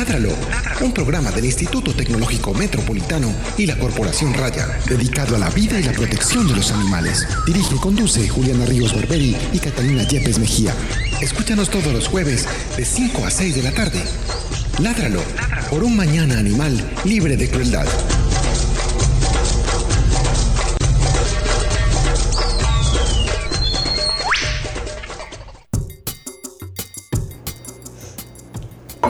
Ládralo, un programa del Instituto Tecnológico Metropolitano y la Corporación Raya, dedicado a la vida y la protección de los animales. Dirige y conduce Juliana Ríos Barberi y Catalina Yepes Mejía. Escúchanos todos los jueves de 5 a 6 de la tarde. Ládralo, por un mañana animal libre de crueldad.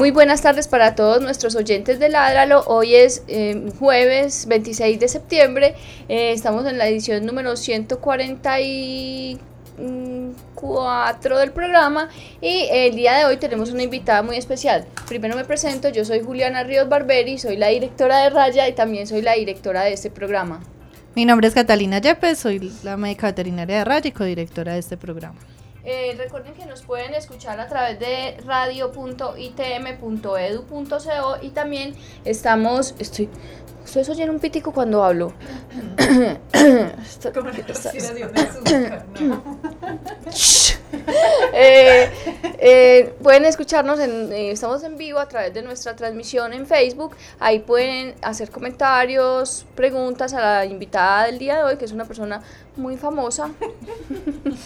Muy buenas tardes para todos nuestros oyentes de Ládralo. Hoy es eh, jueves 26 de septiembre. Eh, estamos en la edición número 144 del programa y el día de hoy tenemos una invitada muy especial. Primero me presento, yo soy Juliana Ríos Barberi, soy la directora de Raya y también soy la directora de este programa. Mi nombre es Catalina Yepes, soy la médica veterinaria de Raya y codirectora de este programa. Eh, recuerden que nos pueden escuchar a través de radio.itm.edu.co y también estamos, estoy, ustedes oyen un pitico cuando hablo. Eh, eh, pueden escucharnos, en, eh, estamos en vivo a través de nuestra transmisión en Facebook. Ahí pueden hacer comentarios, preguntas a la invitada del día de hoy, que es una persona muy famosa,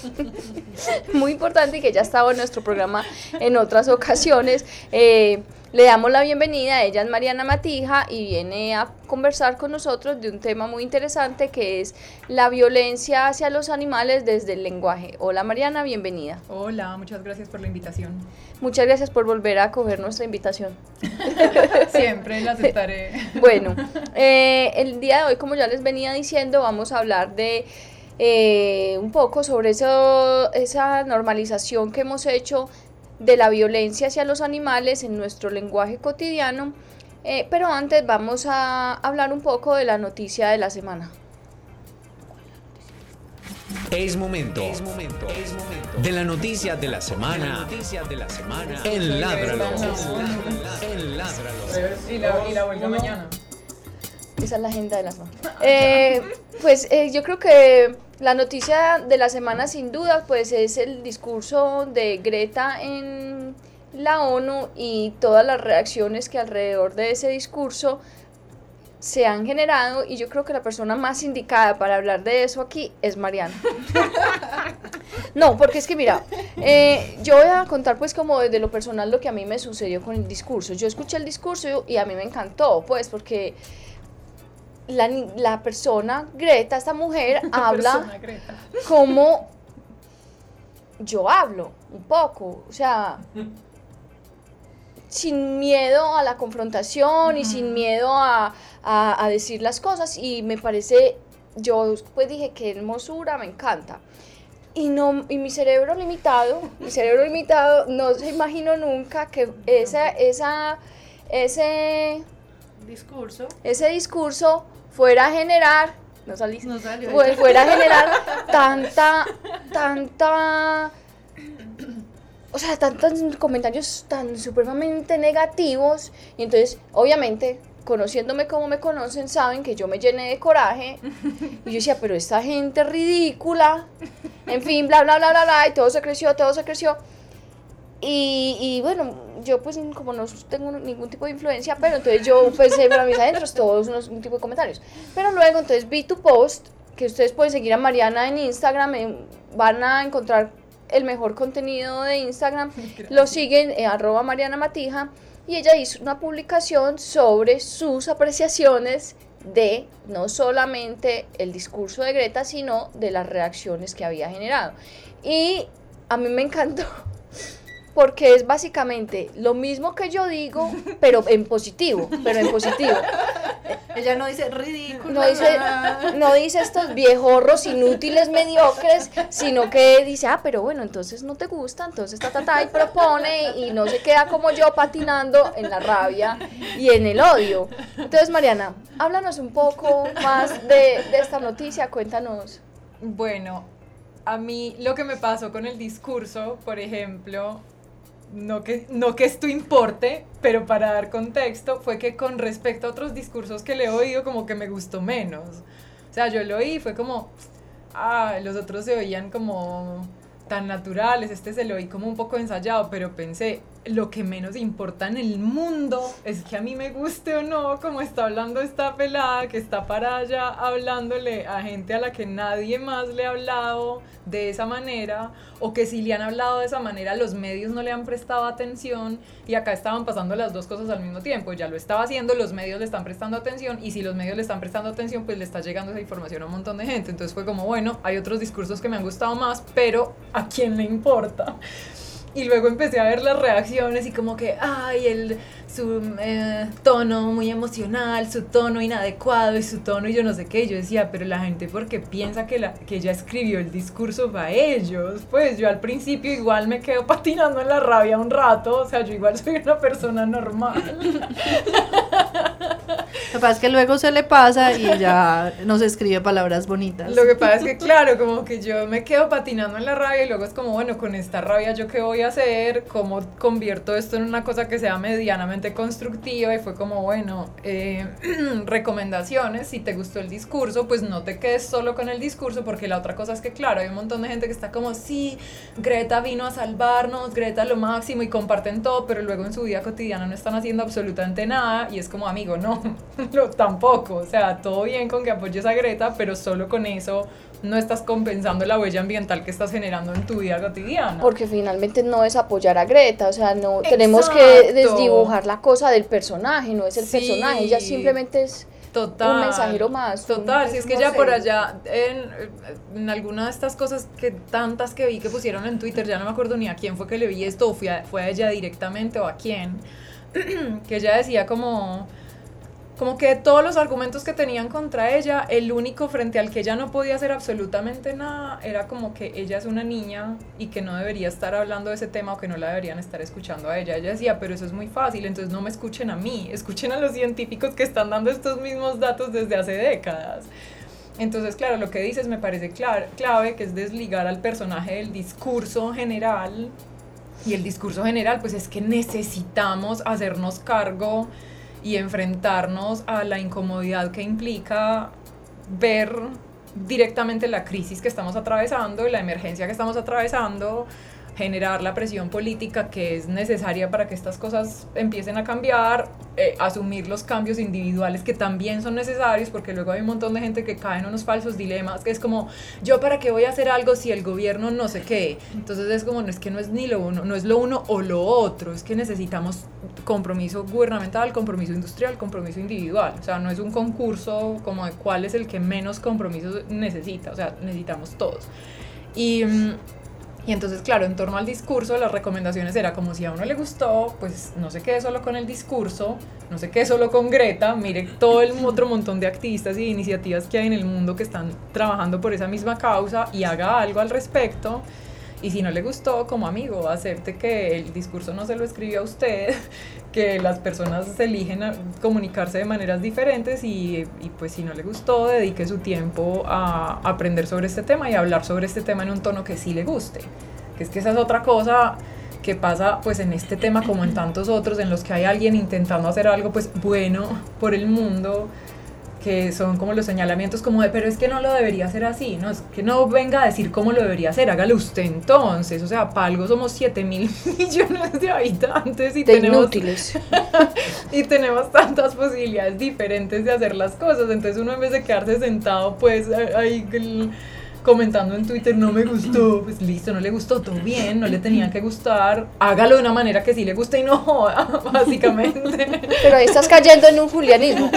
muy importante y que ya ha estado en nuestro programa en otras ocasiones. Eh, le damos la bienvenida, ella es Mariana Matija y viene a conversar con nosotros de un tema muy interesante que es la violencia hacia los animales desde el lenguaje. Hola Mariana, bienvenida. Hola, muchas gracias por la invitación. Muchas gracias por volver a coger nuestra invitación. Siempre la aceptaré. Bueno, eh, el día de hoy, como ya les venía diciendo, vamos a hablar de eh, un poco sobre eso, esa normalización que hemos hecho de la violencia hacia los animales en nuestro lenguaje cotidiano. Eh, pero antes vamos a hablar un poco de la noticia de la semana. Es momento, es momento, de la noticia de la semana, de la semana. Y la, y la vuelta mañana. Esa es la agenda de la semana. Eh, pues eh, yo creo que la noticia de la semana sin duda pues es el discurso de Greta en la ONU y todas las reacciones que alrededor de ese discurso se han generado y yo creo que la persona más indicada para hablar de eso aquí es Mariana. No, porque es que mira, eh, yo voy a contar pues como desde lo personal lo que a mí me sucedió con el discurso. Yo escuché el discurso y a mí me encantó pues porque la, la persona, Greta, esta mujer, habla Greta. como yo hablo, un poco, o sea, sin miedo a la confrontación y sin miedo a, a- a decir las cosas y me parece, yo pues dije, qué hermosura, me encanta. Y, no, y mi cerebro limitado, mi cerebro limitado, no se imaginó nunca que esa, esa, ese, Discurso. ese discurso fuera a generar, no salí, No salió. fue- fuera a generar tanta, tanta, o sea, tantos comentarios tan supremamente negativos. Y entonces, obviamente, conociéndome como me conocen, saben que yo me llené de coraje. Y yo decía, pero esta gente ridícula. En fin, bla, bla, bla, bla, bla. Y todo se creció, todo se creció. Y, y bueno, yo pues como no tengo ningún tipo de influencia, pero entonces yo pues para mis adentros todos unos, un tipo de comentarios. Pero luego entonces vi tu post, que ustedes pueden seguir a Mariana en Instagram, en- van a encontrar el mejor contenido de Instagram. Lo siguen eh, arroba Mariana Matija y ella hizo una publicación sobre sus apreciaciones de no solamente el discurso de Greta, sino de las reacciones que había generado. Y a mí me encantó porque es básicamente lo mismo que yo digo, pero en positivo, pero en positivo. Ella no dice ridículo. No dice, no dice estos viejorros inútiles, mediocres, sino que dice, ah, pero bueno, entonces no te gusta, entonces ta, ta, ta, y propone y no se queda como yo patinando en la rabia y en el odio. Entonces, Mariana, háblanos un poco más de, de esta noticia, cuéntanos. Bueno, a mí lo que me pasó con el discurso, por ejemplo, no que, no que esto importe, pero para dar contexto, fue que con respecto a otros discursos que le he oído, como que me gustó menos. O sea, yo lo oí, fue como, ah, los otros se oían como tan naturales, este se lo oí como un poco ensayado, pero pensé, lo que menos importa en el mundo es que a mí me guste o no, como está hablando esta pelada que está para allá hablándole a gente a la que nadie más le ha hablado de esa manera, o que si le han hablado de esa manera los medios no le han prestado atención y acá estaban pasando las dos cosas al mismo tiempo, ya lo estaba haciendo, los medios le están prestando atención y si los medios le están prestando atención pues le está llegando esa información a un montón de gente, entonces fue como bueno, hay otros discursos que me han gustado más, pero ¿a quién le importa? Y luego empecé a ver las reacciones y como que, ay, el, su eh, tono muy emocional, su tono inadecuado y su tono y yo no sé qué. Yo decía, pero la gente porque piensa que, la, que ella escribió el discurso para ellos. Pues yo al principio igual me quedo patinando en la rabia un rato. O sea, yo igual soy una persona normal. Lo que pasa es que luego se le pasa y ya nos escribe palabras bonitas. Lo que pasa es que, claro, como que yo me quedo patinando en la rabia y luego es como, bueno, con esta rabia yo qué voy a hacer, cómo convierto esto en una cosa que sea medianamente constructiva y fue como, bueno, eh, recomendaciones, si te gustó el discurso, pues no te quedes solo con el discurso porque la otra cosa es que, claro, hay un montón de gente que está como, sí, Greta vino a salvarnos, Greta lo máximo y comparten todo, pero luego en su vida cotidiana no están haciendo absolutamente nada y es como, amigo, no, no tampoco, o sea, todo bien con que apoyes a Greta, pero solo con eso no estás compensando la huella ambiental que estás generando en tu vida cotidiana. Porque finalmente no es apoyar a Greta, o sea, no tenemos que desdibujar la cosa del personaje, no es el Sí. personaje, ella simplemente es Total. un mensajero más. Total, si es que no ya sé. por allá, en, en alguna de estas cosas que tantas que vi que pusieron en Twitter, ya no me acuerdo ni a quién fue que le vi esto, o fue a, fue a ella directamente o a quién, que ella decía como, como que todos los argumentos que tenían contra ella, el único frente al que ella no podía hacer absolutamente nada era como que ella es una niña y que no debería estar hablando de ese tema o que no la deberían estar escuchando a ella. Ella decía, pero eso es muy fácil, entonces no me escuchen a mí, escuchen a los científicos que están dando estos mismos datos desde hace décadas. Entonces, claro, lo que dices me parece clave, que es desligar al personaje del discurso general. Y el discurso general, pues es que necesitamos hacernos cargo y enfrentarnos a la incomodidad que implica ver directamente la crisis que estamos atravesando y la emergencia que estamos atravesando, generar la presión política que es necesaria para que estas cosas empiecen a cambiar, eh, asumir los cambios individuales que también son necesarios, porque luego hay un montón de gente que cae en unos falsos dilemas, que es como, yo para qué voy a hacer algo si el gobierno no sé qué. Entonces es como, no es que no es ni lo uno, no es lo uno o lo otro, es que necesitamos compromiso gubernamental, compromiso industrial, compromiso individual. O sea, no es un concurso como de cuál es el que menos compromiso necesita, o sea, necesitamos todos. Y... y entonces, claro, en torno al discurso, las recomendaciones era como si a uno le gustó, pues no se quede solo con el discurso, no se quede solo con Greta, mire todo el otro montón de activistas y iniciativas que hay en el mundo que están trabajando por esa misma causa y haga algo al respecto. Y si no le gustó, como amigo, acepte que el discurso no se lo escribió a usted, que las personas eligen a comunicarse de maneras diferentes y, y pues si no le gustó, dedique su tiempo a aprender sobre este tema y hablar sobre este tema en un tono que sí le guste. Que es que esa es otra cosa que pasa pues en este tema como en tantos otros en los que hay alguien intentando hacer algo pues bueno por el mundo que son como los señalamientos como de, pero es que no lo debería hacer así, no, es que no venga a decir cómo lo debería hacer, hágalo usted entonces, o sea, para algo somos 7 mil millones de habitantes y de tenemos, inútiles. y tenemos tantas posibilidades diferentes de hacer las cosas, entonces uno en vez de quedarse sentado pues ahí el- comentando en Twitter, no me gustó, pues listo, no le gustó, todo bien, no le tenía que gustar, hágalo de una manera que sí le guste y no joda, básicamente. Pero ahí estás cayendo en un julianismo.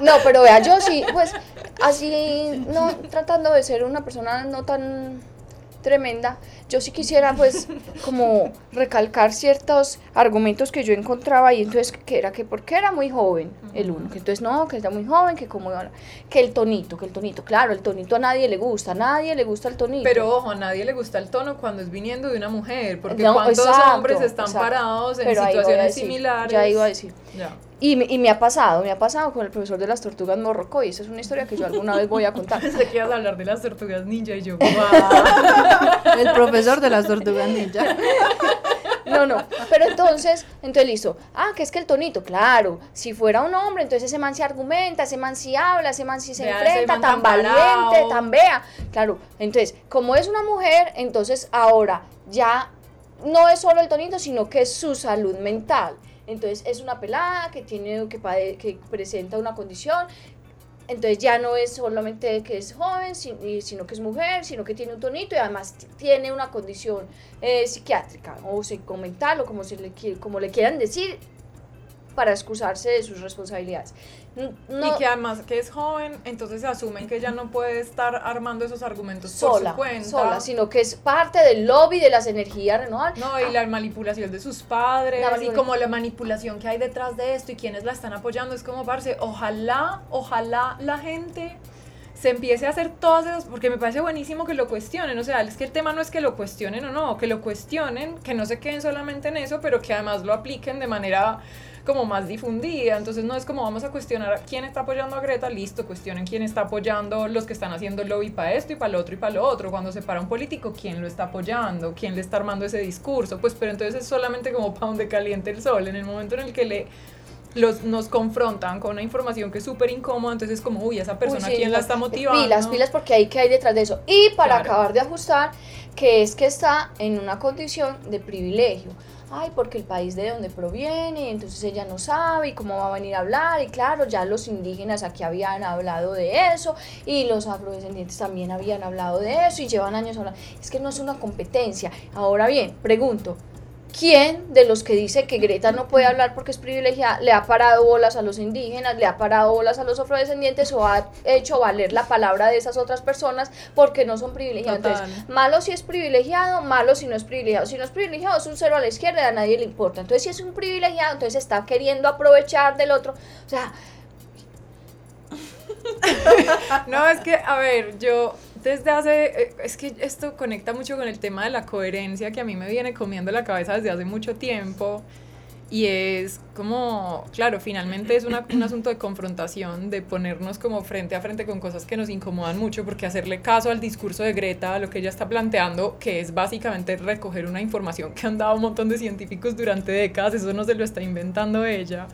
No, pero vea, yo sí, pues, así, no, tratando de ser una persona no tan tremenda, yo sí quisiera, pues, como recalcar ciertos argumentos que yo encontraba y entonces, que era que porque era muy joven, el uno, que entonces no, que era muy joven, que como, que el tonito, que el tonito, claro, el tonito a nadie le gusta, a nadie le gusta el tonito. Pero ojo, a nadie le gusta el tono cuando es viniendo de una mujer, porque No, cuántos exacto, hombres están exacto. parados en situaciones decir, similares. Ya iba a decir. Ya. Y, me- y me ha pasado, me ha pasado con el profesor de las tortugas Morrocoy. Esa es una historia que yo alguna vez voy a contar. Pensé que ibas a hablar de las tortugas ninja y yo, guau. El profesor de las tortugas ninja. No, no. Pero entonces, entonces listo. Ah, que es que el tonito, claro. Si fuera un hombre, entonces ese man se argumenta, ese man sí habla, ese man sí se Vea, enfrenta, tan tan valiente, tan vea. Claro. Entonces, como es una mujer, entonces ahora ya no es solo el tonito, sino que es su salud mental. Entonces es una pelada que tiene que, pade- que presenta una condición. Entonces ya no es solamente que es joven, sino que es mujer, sino que tiene un tonito y además tiene una condición eh, psiquiátrica o psicomental o como, se le, como le quieran decir para excusarse de sus responsabilidades. No, Y que además que es joven, entonces asumen que ella no puede estar armando esos argumentos por sola, su cuenta. sola, sino que es parte del lobby de las energías renovables. No, y la manipulación de sus padres, y como la manipulación que hay detrás de esto y quienes la están apoyando, es como, parce, ojalá, ojalá la gente se empiece a hacer todas esas, porque me parece buenísimo que lo cuestionen, o sea, es que el tema no es que lo cuestionen o no, que lo cuestionen, que no se queden solamente en eso, pero que además lo apliquen de manera como más difundida, entonces no es como vamos a cuestionar a quién está apoyando a Greta, listo, cuestionen quién está apoyando los que están haciendo lobby para esto y para lo otro y para lo otro, cuando se para un político, quién lo está apoyando, quién le está armando ese discurso, pues pero entonces es solamente como para donde caliente el sol, en el momento en el que le los, nos confrontan con una información que es súper incómoda, entonces es como, uy, esa persona, Uy, sí, ¿quién la está motivando? Pilas, pilas, porque ahí que hay detrás de eso. Y para Claro. acabar de ajustar, que es que está en una condición de privilegio. Ay, porque el país de donde proviene, entonces ella no sabe y cómo va a venir a hablar. Y claro, ya los indígenas aquí habían hablado de eso y los afrodescendientes también habían hablado de eso y llevan años hablando. Es que no es una competencia. Ahora bien, pregunto, ¿Quién de los que dice que Greta no puede hablar porque es privilegiada le ha parado bolas a los indígenas, le ha parado bolas a los afrodescendientes o ha hecho valer la palabra de esas otras personas porque no son privilegiados? Total. Entonces, malo si es privilegiado, malo si no es privilegiado. Si no es privilegiado es un cero a la izquierda y a nadie le importa. Entonces, si es un privilegiado, entonces está queriendo aprovechar del otro. O sea, No, es que, a ver, yo desde hace, eh, es que esto conecta mucho con el tema de la coherencia que a mí me viene comiendo la cabeza desde hace mucho tiempo. Y es como, claro, finalmente es una- un asunto de confrontación, de ponernos como frente a frente con cosas que nos incomodan mucho, porque hacerle caso al discurso de Greta, a lo que ella está planteando, que es básicamente recoger una información que han dado un montón de científicos durante décadas, eso no se lo está inventando ella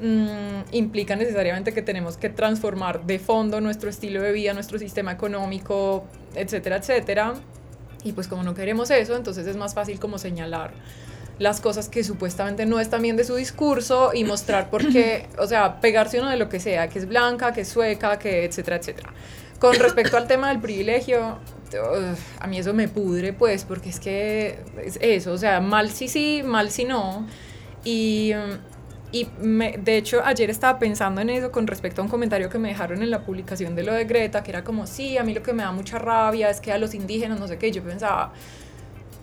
mm, implica necesariamente que tenemos que transformar de fondo nuestro estilo de vida, nuestro sistema económico, etcétera, etcétera. Y pues como no queremos eso, entonces es más fácil como señalar las cosas que supuestamente no están bien de su discurso y mostrar por qué, o sea, pegarse uno de lo que sea, que es blanca, que es sueca, que etcétera, etcétera. Con respecto al tema del privilegio, a mí eso me pudre, pues, porque es que es eso, o sea, mal sí sí, mal sí no. Y, mm, y de hecho ayer estaba pensando en eso con respecto a un comentario que me dejaron en la publicación de lo de Greta, que era como, sí, a mí lo que me da mucha rabia es que a los indígenas, no sé qué, yo pensaba,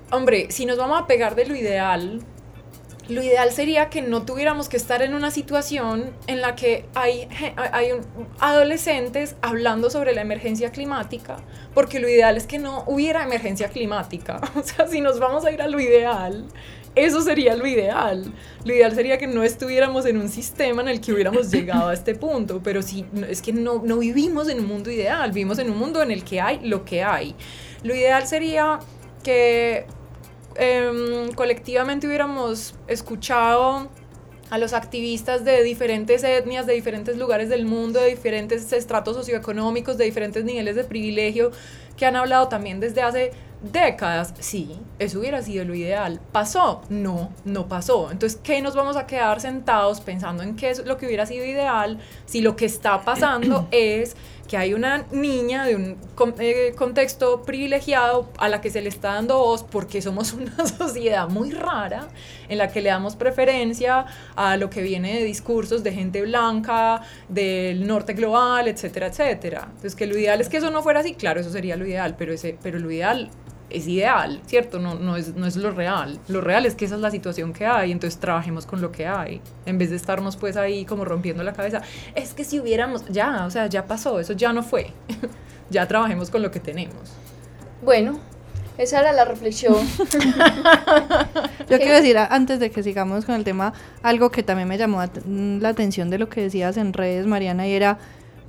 hombre, si nos vamos a pegar de lo ideal, lo ideal sería que no tuviéramos que estar en una situación en la que hay, hay adolescentes hablando sobre la emergencia climática, porque lo ideal es que no hubiera emergencia climática. O sea, si nos vamos a ir a lo ideal, eso sería lo ideal. Lo ideal sería que no estuviéramos en un sistema en el que hubiéramos llegado a este punto, pero si no- es que no, no vivimos en un mundo ideal, vivimos en un mundo en el que hay lo que hay. Lo ideal sería que em, colectivamente hubiéramos escuchado a los activistas de diferentes etnias, de diferentes lugares del mundo, de diferentes estratos socioeconómicos, de diferentes niveles de privilegio, que han hablado también desde hace décadas. Sí, eso hubiera sido lo ideal. ¿Pasó? No, no pasó. Entonces, ¿qué nos vamos a quedar sentados pensando en qué es lo que hubiera sido ideal si lo que está pasando es que hay una niña de un eh, contexto privilegiado a la que se le está dando voz porque somos una sociedad muy rara en la que le damos preferencia a lo que viene de discursos de gente blanca, del norte global, etcétera, etcétera. Entonces, que lo ideal es que eso no fuera así, claro, eso sería lo ideal, pero, ese, pero lo ideal es ideal, ¿cierto? No, no, es, no es lo real. Lo real es que esa es la situación que hay, entonces trabajemos con lo que hay, en vez de estarnos pues ahí como rompiendo la cabeza. Es que si hubiéramos, ya, o sea, ya pasó, eso ya no fue. ya trabajemos con lo que tenemos. bueno, esa era la reflexión. Yo quiero decir, antes de que sigamos con el tema, algo que también me llamó la atención de lo que decías en redes, Mariana, y era,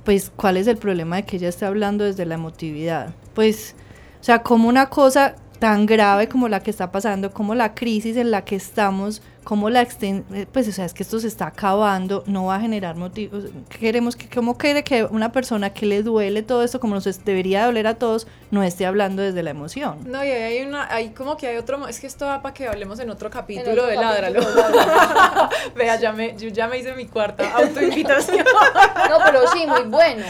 pues, ¿cuál es el problema de que ella esté hablando desde la emotividad? Pues, o sea, como una cosa tan grave como la que está pasando, como la crisis en la que estamos, como la exten eh, pues o sea, es que esto se está acabando, no va a generar motivos. Queremos que, ¿cómo quiere que una persona que le duele todo esto, como nos debería doler a todos, no esté hablando desde la emoción? No, y ahí hay una, hay como que hay otro, es que esto va para que hablemos en otro capítulo otro de Ládralo. Vea, ya me, yo ya me hice mi cuarta autoinvitación. No, pero sí, muy bueno.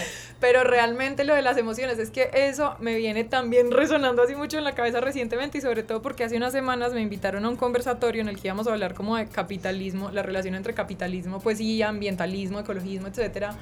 Pero realmente lo de las emociones es que eso me viene también resonando así mucho en la cabeza recientemente y sobre todo porque hace unas semanas me invitaron a un conversatorio en el que íbamos a hablar como de capitalismo, la relación entre capitalismo, pues y ambientalismo, ecologismo, etcétera.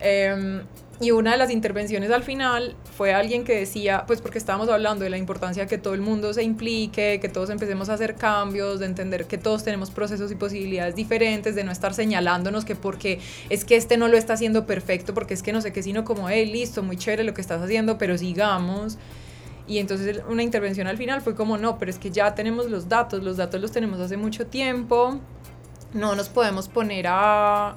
Em, y una de las intervenciones al final fue alguien que decía, pues porque estábamos hablando de la importancia de que todo el mundo se implique, que todos empecemos a hacer cambios, de entender que todos tenemos procesos y posibilidades diferentes, de no estar señalándonos que porque es que este no lo está haciendo perfecto, porque es que no sé qué, sino como, hey, listo, muy chévere lo que estás haciendo, pero sigamos. Y entonces una intervención al final fue como, no, pero es que ya tenemos los datos, los datos los tenemos hace mucho tiempo, no nos podemos poner a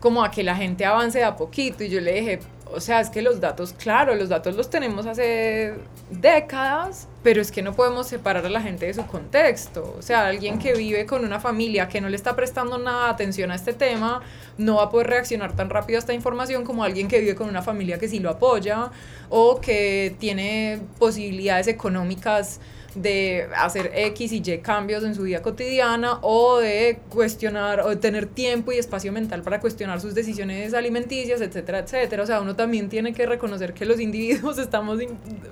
como a que la gente avance de a poquito y yo le dije, o sea, es que los datos, claro, los datos los tenemos hace décadas, pero es que no podemos separar a la gente de su contexto. O sea, alguien que vive con una familia que no le está prestando nada atención a este tema, no va a poder reaccionar tan rápido a esta información como alguien que vive con una familia que sí lo apoya o que tiene posibilidades económicas de hacer X y Y cambios en su vida cotidiana o de cuestionar o de tener tiempo y espacio mental para cuestionar sus decisiones alimenticias, etcétera, etcétera. O sea, uno también tiene que reconocer que los individuos estamos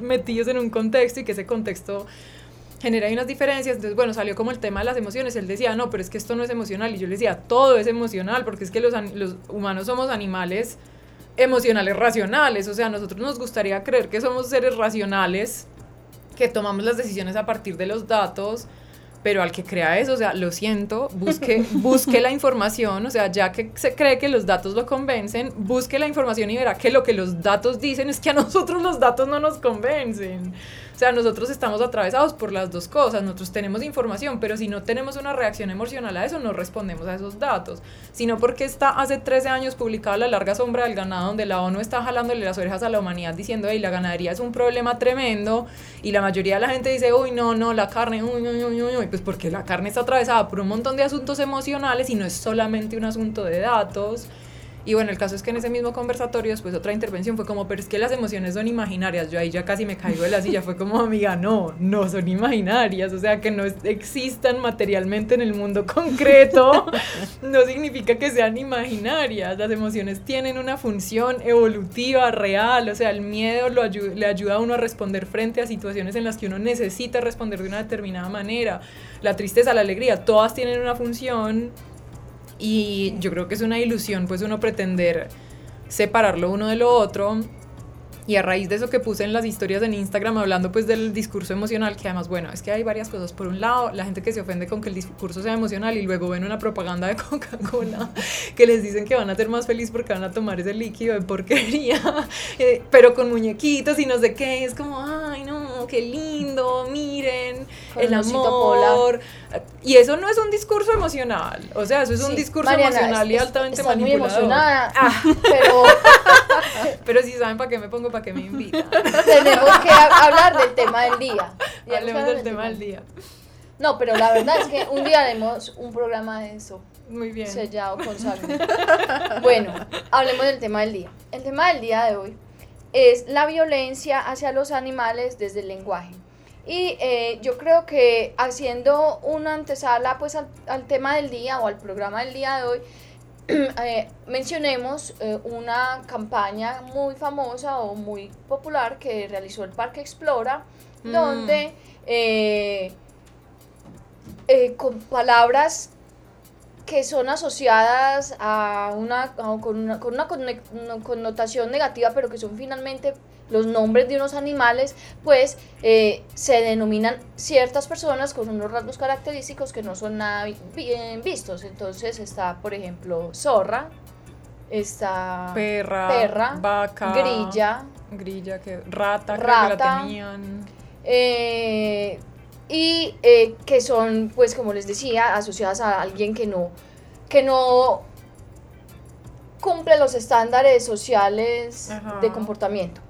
metidos en un contexto y que ese contexto genera unas diferencias. Entonces, bueno, salió como el tema de las emociones. Él decía, no, pero es que esto no es emocional. Y yo le decía, todo es emocional, porque es que los, los humanos somos animales emocionales racionales. O sea, nosotros nos gustaría creer que somos seres racionales que tomamos las decisiones a partir de los datos, pero al que crea eso, o sea, lo siento, busque, busque la información, o sea, ya que se cree que los datos lo convencen, busque la información y verá que lo que los datos dicen es que a nosotros los datos no nos convencen. O sea, nosotros estamos atravesados por las dos cosas, nosotros tenemos información, pero si no tenemos una reacción emocional a eso, no respondemos a esos datos, sino porque está hace 13 años publicada La larga sombra del ganado, donde la ONU está jalándole las orejas a la humanidad diciendo, hey, la ganadería es un problema tremendo, y la mayoría de la gente dice, uy, no, no, la carne, uy, uy, uy, uy, uy, pues porque la carne está atravesada por un montón de asuntos emocionales y no es solamente un asunto de datos. Y bueno, el caso es que en ese mismo conversatorio, después otra intervención fue como, pero es que las emociones son imaginarias. Yo ahí ya casi me caigo de la silla, fue como, amiga, no, no son imaginarias. O sea, que no existan materialmente en el mundo concreto, no significa que sean imaginarias. Las emociones tienen una función evolutiva, real. O sea, el miedo lo le ayuda a uno a responder frente a situaciones en las que uno necesita responder de una determinada manera. La tristeza, la alegría, todas tienen una función y yo creo que es una ilusión pues uno pretender separarlo uno de lo otro y a raíz de eso que puse en las historias en Instagram hablando pues del discurso emocional que además bueno es que hay varias cosas por un lado la gente que se ofende con que el discurso sea emocional y luego ven una propaganda de Coca-Cola que les dicen que van a ser más felices porque van a tomar ese líquido de porquería eh, pero con muñequitos y no sé qué es como ay no qué lindo miren Con el osito polar. Y eso no es un discurso emocional o sea eso es un discurso Mariana, emocional y altamente estás muy manipulador emocionada, Ah. pero pero si saben para qué me pongo para qué me invitan tenemos que ha- hablar del tema del día. Ya hablemos del tema del día No, pero la verdad es que un día haremos un programa de eso, muy bien sellado con sangre. Bueno, hablemos del tema del día. El tema del día de hoy es la violencia hacia los animales desde el lenguaje. Y eh, yo creo que haciendo una antesala pues al, al tema del día o al programa del día de hoy, eh, mencionemos eh, una campaña muy famosa o muy popular que realizó el Parque Explora, Mm. donde eh, eh, con palabras que son asociadas a una, a- con una, con una connotación negativa, pero que son finalmente los nombres de unos animales, pues eh, se denominan ciertas personas con unos rasgos característicos que no son nada bi- bien vistos. Entonces está, por ejemplo, zorra, está perra, perra, vaca, grilla, grilla, que rata, creo que la Rata. tenían. eh, y eh, que son, pues como les decía, asociadas a alguien que no, que no cumple los estándares sociales Ajá. de comportamiento.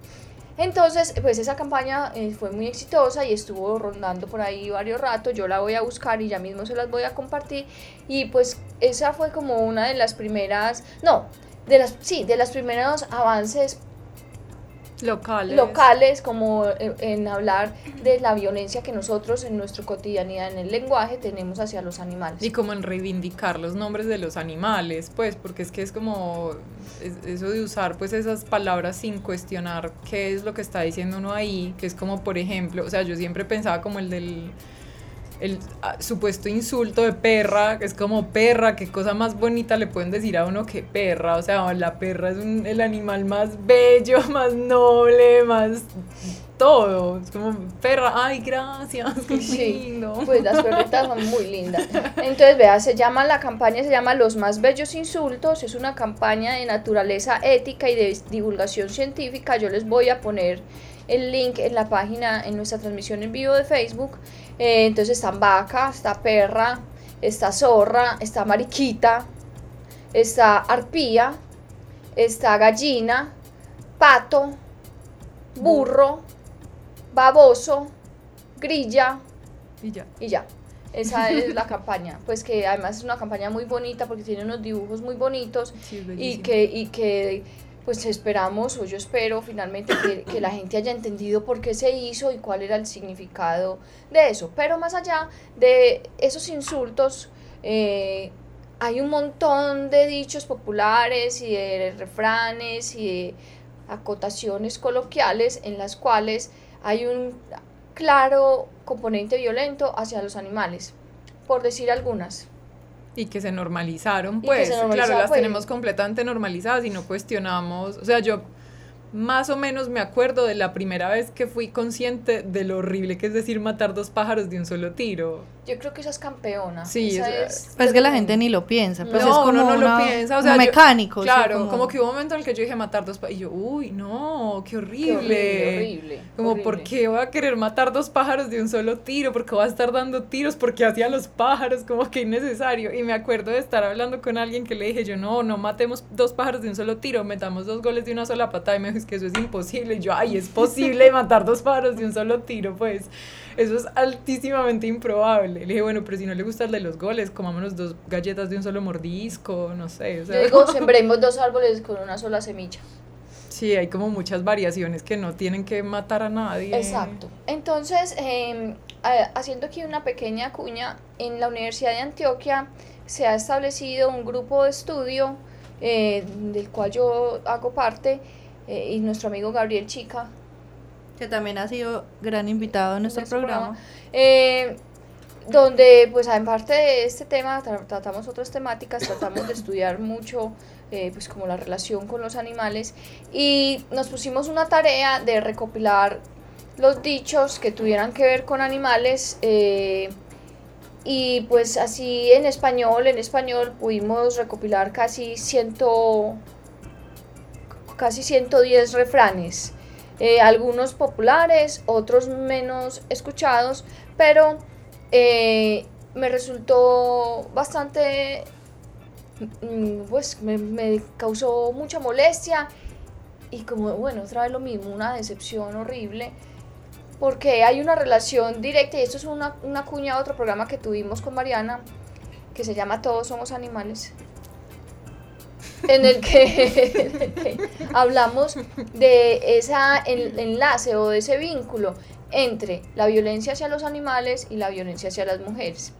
Entonces, pues esa campaña eh, fue muy exitosa y estuvo rondando por ahí varios ratos. Yo la voy a buscar y ya mismo se las voy a compartir. Y pues esa fue como una de las primeras, no, de las, sí, de los primeros avances Locales. locales, como en, en hablar de la violencia que nosotros en nuestra cotidianidad, en el lenguaje, tenemos hacia los animales. Y como en reivindicar los nombres de los animales, pues, porque es que es como es- eso de usar pues esas palabras sin cuestionar qué es lo que está diciendo uno ahí, que es como por ejemplo, o sea, yo siempre pensaba como el del el ah, supuesto insulto de perra, que es como perra, qué cosa más bonita le pueden decir a uno que perra, o sea, la perra es un- el animal más bello, más noble, más todo, es como perra, ay, gracias, qué Sí, lindo. pues las perritas son muy lindas. Entonces, vea, se llama la campaña, se llama Los más bellos insultos, es una campaña de naturaleza ética y de divulgación científica. Yo les voy a poner el link en la página, en nuestra transmisión en vivo de Facebook. Eh, entonces están vaca, está perra, está zorra, está mariquita, está arpía, está gallina, pato, burro, baboso, grilla, Y ya. y ya. Esa es la campaña. Pues que además es una campaña muy bonita porque tiene unos dibujos muy bonitos Sí, y que, y que pues esperamos o yo espero finalmente que, que la gente haya entendido por qué se hizo y cuál era el significado de eso. Pero más allá de esos insultos, eh, hay un montón de dichos populares y de refranes y de acotaciones coloquiales en las cuales hay un claro componente violento hacia los animales, por decir algunas. Y que se normalizaron, pues. se normalizaron, claro, las pues. tenemos completamente normalizadas y no cuestionamos. O sea, yo más o menos me acuerdo de la primera vez que fui consciente de lo horrible que es decir matar dos pájaros de un solo tiro. Yo creo que esa es campeona. Sí, esa es- es que la gente ni lo piensa, pues no, es como uno no una- lo piensa. O sea, yo- mecánico. claro, como... que hubo un momento en el que yo dije matar dos pájaros. Y yo, uy, no, qué Qué horrible. horrible, horrible, Como, horrible. ¿por qué voy a querer matar dos pájaros de un solo tiro? ¿Por qué voy a estar dando tiros? porque hacía los pájaros? Como que innecesario. Y me acuerdo de estar hablando con alguien que le dije, yo, no, no matemos dos pájaros de un solo tiro, metamos dos goles de una sola patada. Y me dijo, es que eso es imposible. Y yo, ay, es posible matar dos pájaros de un solo tiro, pues. Eso es altísimamente improbable. Le dije, bueno, pero si no le gusta el de los goles, comámonos dos galletas de un solo mordisco, no sé. o sea, Yo digo, sembremos dos árboles con una sola semilla. Sí, hay como muchas variaciones que no tienen que matar a nadie. Exacto. Entonces, eh, haciendo aquí una pequeña cuña, en la Universidad de Antioquia se ha establecido un grupo de estudio eh, del cual yo hago parte eh, y nuestro amigo Gabriel Chica Que también ha sido gran invitado en nuestro, nuestro programa. eh, donde pues en parte de este tema tra- tratamos otras temáticas, tratamos de estudiar mucho eh, pues como la relación con los animales y nos pusimos una tarea de recopilar los dichos que tuvieran que ver con animales eh, y pues así en español, en español pudimos recopilar casi ciento, casi 110 refranes, eh, algunos populares, otros menos escuchados, pero eh, me resultó bastante, mm, pues me, causó mucha molestia y como, bueno, otra vez lo mismo, una decepción horrible, porque hay una relación directa, y esto es una, una cuña de otro programa que tuvimos con Mariana, que se llama Todos somos animales, en el que, en el que hablamos de ese enlace o de ese vínculo entre la violencia hacia los animales y la violencia hacia las mujeres.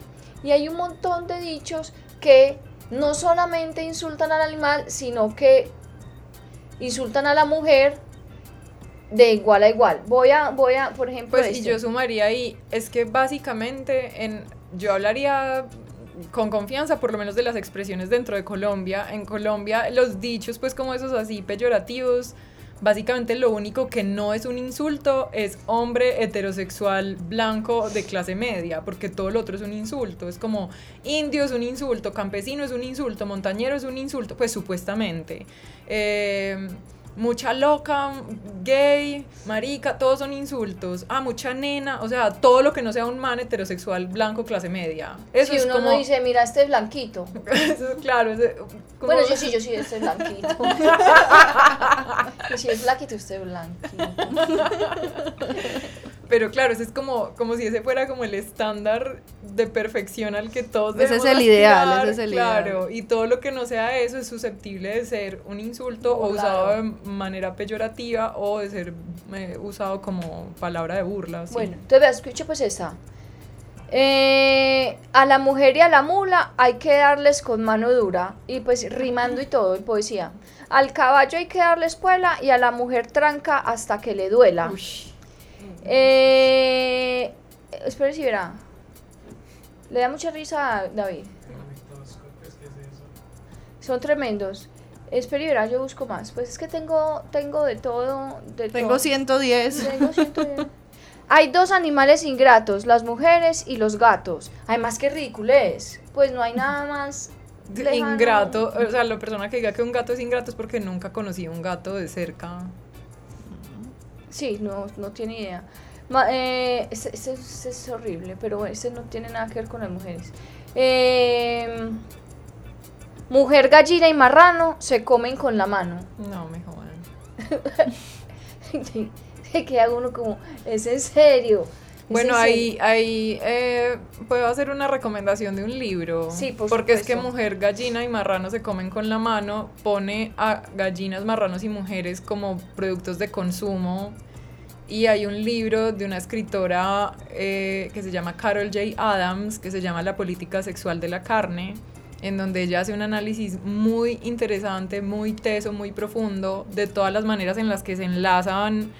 Y hay un montón de dichos que no solamente insultan al animal, sino que insultan a la mujer de igual a igual. Voy a, voy a, por ejemplo, Pues y este. yo sumaría ahí, es que básicamente en, yo hablaría con confianza por lo menos de las expresiones dentro de Colombia. En Colombia los dichos pues como esos así peyorativos, básicamente lo único que no es un insulto es hombre heterosexual blanco de clase media, porque todo lo otro es un insulto. Es como indio es un insulto, campesino es un insulto, montañero es un insulto, pues supuestamente. Eh, mucha loca, gay, marica, todos son insultos. Ah, mucha nena, o sea, todo lo que no sea un man heterosexual blanco clase media. Eso si es uno como no dice, mira, este es blanquito. eso, claro, es de- como- Bueno, yo sí, yo sí, este es blanquito. si es blanquito, usted es blanquito. Pero claro, ese es como, como si ese fuera como el estándar de perfección al que todos Ese es el ideal, ese es el claro, y todo lo que no sea eso es susceptible de ser un insulto o usado de manera peyorativa o de ser eh, usado como palabra de burla. sí. Bueno, entonces vea, escuche pues esta. Eh, a la mujer y a la mula hay que darles con mano dura y pues rimando y todo en poesía. Al caballo hay que darle espuela y a la mujer tranca hasta que le duela. Ush. Eh, espere si verá. Le da mucha risa a David. Son tremendos. Espere y verá, yo busco más. Pues es que tengo, tengo de todo. De Tengo todo. 110. Tengo 110. Hay dos animales ingratos, las mujeres y los gatos. Además, qué ridículo es. Pues no hay nada más. lejano. Ingrato, o sea, la persona que diga que un gato es ingrato es porque nunca conocí un gato de cerca. Sí, no, no tiene idea. Ma- eh, este es horrible, pero este no tiene nada que ver con las mujeres. Eh, mujer, gallina y marrano se comen con la mano. No, me jodan. Se queda uno como, es en serio. ¿Es Bueno, en ahí, ahí eh, puedo hacer una recomendación de un libro. Sí, por Porque es que mujer, gallina y marrano se comen con la mano, pone a gallinas, marranos y mujeres como productos de consumo. Y hay un libro de una escritora eh, que se llama Carol J. Adams, que se llama La política sexual de la carne, en donde ella hace un análisis muy interesante, muy teso, muy profundo, de todas las maneras en las que se enlazan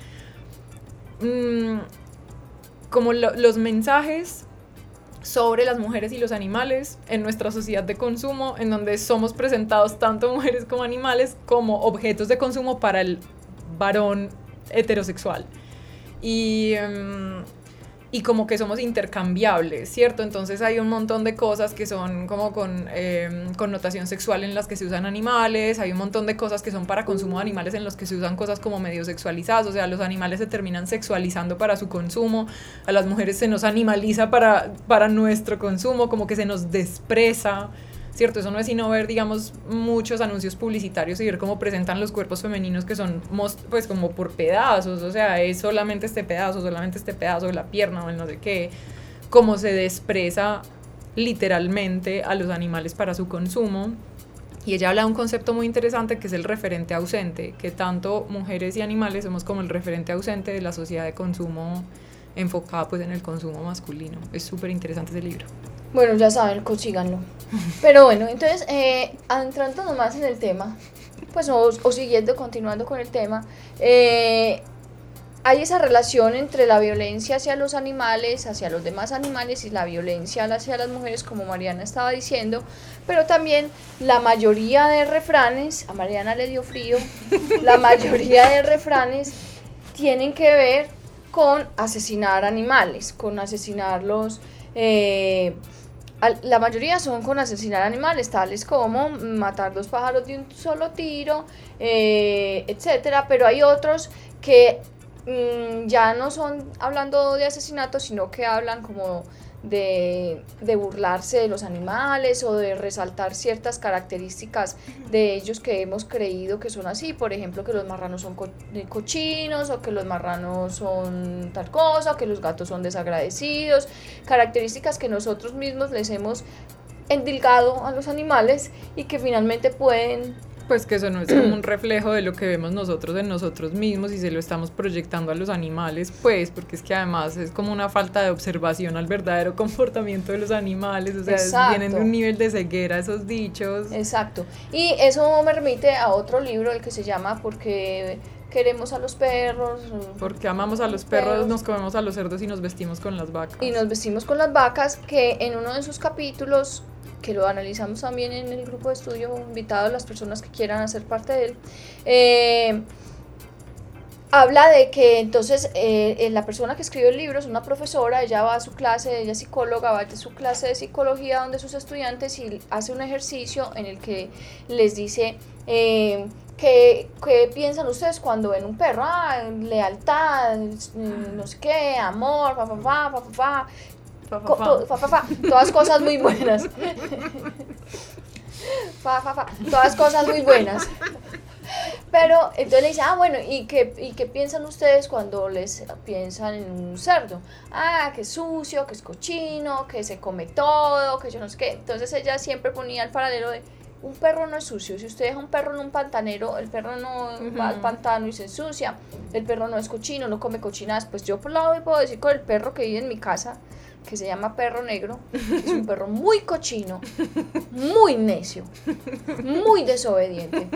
mm, como lo- los mensajes sobre las mujeres y los animales en nuestra sociedad de consumo, en donde somos presentados tanto mujeres como animales como objetos de consumo para el varón heterosexual. Y, em, y como que somos intercambiables, ¿cierto? Entonces hay un montón de cosas que son como con em, connotación sexual en las que se usan animales, hay un montón de cosas que son para consumo de animales en los que se usan cosas como medio sexualizadas, o sea, los animales se terminan sexualizando para su consumo, a las mujeres se nos animaliza para, para nuestro consumo, como que se nos despreza. ¿Cierto? Eso no es sino ver, digamos, muchos anuncios publicitarios y ver cómo presentan los cuerpos femeninos que son, pues, como por pedazos, o sea, es solamente este pedazo, solamente este pedazo de la pierna o el no sé qué, cómo se despreza literalmente a los animales para su consumo. Y ella habla de un concepto muy interesante que es el referente ausente, que tanto mujeres y animales somos como el referente ausente de la sociedad de consumo enfocada pues en el consumo masculino. Es súper interesante ese libro. Bueno, ya saben, consíganlo. Pero bueno, entonces, eh, adentrándonos más en el tema, pues o, siguiendo, continuando con el tema, eh, hay esa relación entre la violencia hacia los animales, hacia los demás animales y la violencia hacia las mujeres, como Mariana estaba diciendo, pero también la mayoría de refranes, a Mariana le dio frío, la mayoría de refranes tienen que ver con asesinar animales, con asesinarlos. eh, la mayoría son con asesinar animales, tales como matar dos pájaros de un solo tiro, eh, etcétera. Pero hay otros que mm, ya no son hablando de asesinato, sino que hablan como de, burlarse de los animales o de resaltar ciertas características de ellos que hemos creído que son así. Por ejemplo, que los marranos son co- cochinos o que los marranos son tal cosa, que los gatos son desagradecidos. Características que nosotros mismos les hemos endilgado a los animales y que finalmente pueden Pues que eso no es como un reflejo de lo que vemos nosotros en nosotros mismos y se lo estamos proyectando a los animales, pues, porque es que además es como una falta de observación al verdadero comportamiento de los animales, o sea, es- vienen de un nivel de ceguera esos dichos. Exacto. Y eso me remite a otro libro, el que se llama Porque queremos a los perros. Porque amamos a los perros, Perros. nos comemos a los cerdos y nos vestimos con las vacas. Y nos vestimos con las vacas, que en uno de sus capítulos, que lo analizamos también en el grupo de estudio, invitado a las personas que quieran hacer parte de él, eh, habla de que entonces eh, eh, la persona que escribe el libro es una profesora, ella va a su clase, ella es psicóloga, va a su clase de psicología donde sus estudiantes y hace un ejercicio en el que les dice... ¿qué, qué piensan ustedes cuando ven un perro? Ah, lealtad, no sé qué, amor, pa, pa, pa, pa, pa, pa. Fa, fa, fa. to- fa, fa, fa. Todas cosas muy buenas. Todas cosas muy buenas. Pero entonces le dice, ah, bueno, ¿y qué, ¿y qué piensan ustedes cuando les piensan en un cerdo? Ah, que es sucio, que es cochino, que se come todo, que yo no sé qué. Entonces ella siempre ponía el paralelo de, un perro no es sucio. Si usted deja un perro en un pantanero, el perro no va al pantano y se ensucia. El perro no es cochino, no come cochinadas. Pues yo por lado hoy puedo decir con el perro que vive en mi casa, que se llama perro negro, es un perro muy cochino, muy necio, muy desobediente.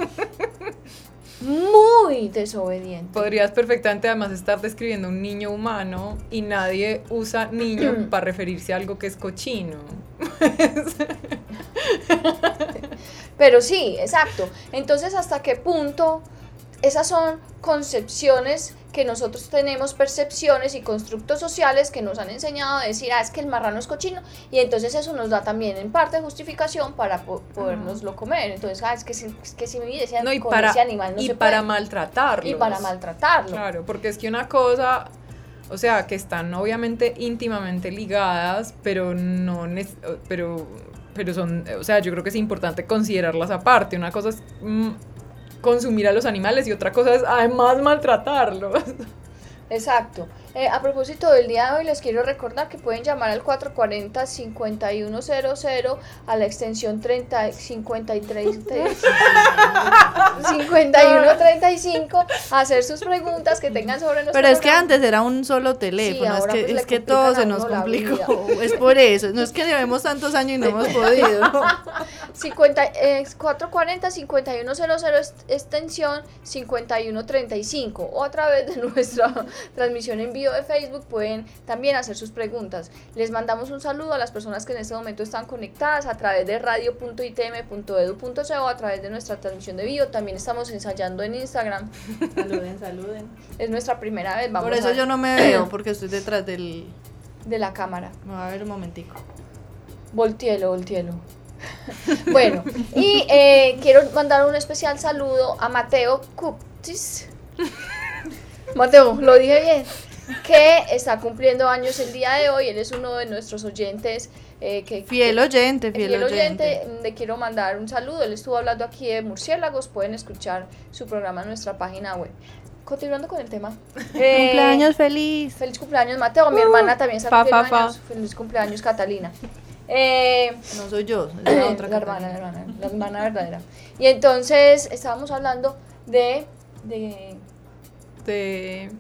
Muy desobediente. Podrías perfectamente además estar describiendo un niño humano y nadie usa niño para referirse a algo que es cochino. Pero sí, exacto. Entonces, ¿hasta qué punto esas son concepciones que nosotros tenemos, percepciones y constructos sociales que nos han enseñado a decir, ah, es que el marrano es cochino, y entonces eso nos da también en parte justificación para po podernoslo comer. Entonces, ah, es que si, es que si mi ese, No, y con para, ese animal no y se para maltratarlo. Y para maltratarlo. Claro, porque es que una cosa, o sea, que están obviamente íntimamente ligadas, pero no, pero, pero son, o sea, yo creo que es importante considerarlas aparte. Una cosa es mm, consumir a los animales y otra cosa es además maltratarlos. Exacto. Eh, a propósito del día de hoy, les quiero recordar que pueden llamar al 440-5100 a la extensión 30, 53, 5135 a hacer sus preguntas que tengan sobre nuestro Pero es que antes era un solo teléfono, es que, pues, es que todo se nos complicó. Es por eso, no es que llevemos tantos años y no hemos podido. 50, eh, 440-5100 est- extensión 5135 o a través de nuestra transmisión en vivo de Facebook pueden también hacer sus preguntas. Les mandamos un saludo a las personas que en este momento están conectadas a través de radio.itm.edu.co a través de nuestra transmisión de vivo. También estamos ensayando en Instagram. Saluden, saluden. Es nuestra primera vez. Vamos Por eso a- yo no me veo, porque estoy detrás del... de la cámara. Me va a ver un momentico. Voltielo, voltielo. bueno, y eh, quiero mandar un especial saludo a Mateo Cuptis. Mateo, lo dije bien. Que está cumpliendo años el día de hoy. Él es uno de nuestros oyentes. eh, que, Fiel oyente, fiel, fiel oyente. oyente, le quiero mandar un saludo. Él estuvo hablando aquí de murciélagos. Pueden escuchar su programa en nuestra página web. Continuando con el tema. Eh, Cumpleaños feliz. Feliz cumpleaños, Mateo. Mi hermana también está cumpliendo años. Feliz cumpleaños, Catalina. Eh, No soy yo, es la otra la hermana, la hermana, la hermana verdadera. Y entonces estábamos hablando de. de. De,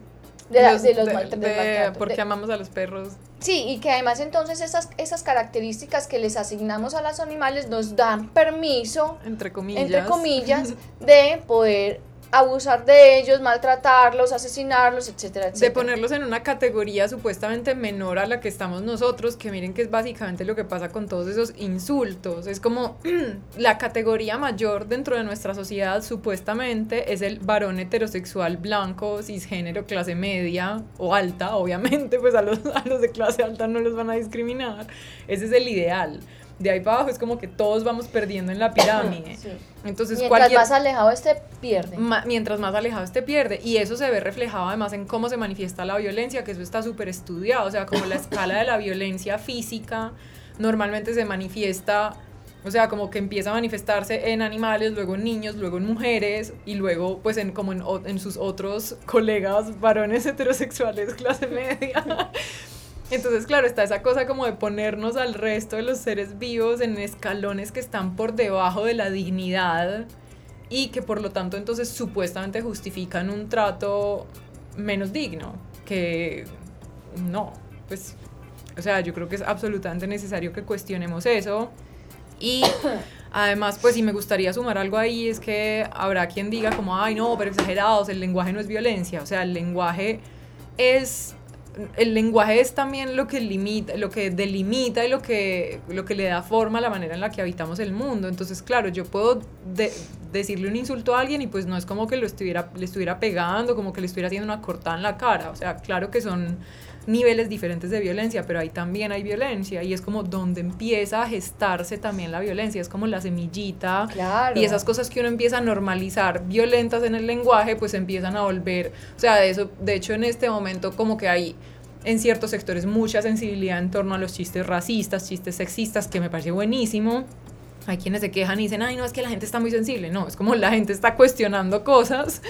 de, los de- maltrato, porque amamos a los perros. Sí, y que además entonces esas, esas características que les asignamos a los animales nos dan permiso, Entre comillas. entre comillas, de poder abusar de ellos, maltratarlos, asesinarlos, etcétera, etcétera. de ponerlos en una categoría supuestamente menor a la que estamos nosotros, que miren que es básicamente lo que pasa con todos esos insultos. Es como la categoría mayor dentro de nuestra sociedad supuestamente es el varón heterosexual blanco, cisgénero, clase media o alta, obviamente, pues a los, a los de clase alta no los van a discriminar. Ese es el ideal. De ahí para abajo es como que todos vamos perdiendo en la pirámide. Sí. Entonces Mientras cualquier... más alejado este, pierde. Ma- mientras más alejado este pierde y eso se ve reflejado además en cómo se manifiesta la violencia que eso está súper estudiado o sea como la escala de la violencia física normalmente se manifiesta o sea como que empieza a manifestarse en animales luego en niños luego en mujeres y luego pues en como en sus otros colegas varones heterosexuales clase media entonces, claro, está esa cosa como de ponernos al resto de los seres vivos en escalones que están por debajo de la dignidad y que por lo tanto entonces supuestamente justifican un trato menos digno, que no, pues, o sea, yo creo que es absolutamente necesario que cuestionemos eso. Y además, pues, si me gustaría sumar algo ahí, es que habrá quien diga como, ay, no, pero exagerados, el lenguaje no es violencia, o sea, el lenguaje es el lenguaje es también lo que limita, lo que delimita y lo que, lo que le da forma a la manera en la que habitamos el mundo. Entonces, claro, yo puedo de- decirle un insulto a alguien y pues no es como que lo estuviera, le estuviera pegando, como que le estuviera haciendo una cortada en la cara. O sea, claro que son niveles diferentes de violencia, pero ahí también hay violencia y es como donde empieza a gestarse también la violencia, es como la semillita Claro. y esas cosas que uno empieza a normalizar violentas en el lenguaje, pues empiezan a volver, o sea, de eso, de hecho en este momento como que hay en ciertos sectores mucha sensibilidad en torno a los chistes racistas, chistes sexistas, que me parece buenísimo. Hay quienes se quejan y dicen, ay, no, es que la gente está muy sensible. No, es como la gente está cuestionando cosas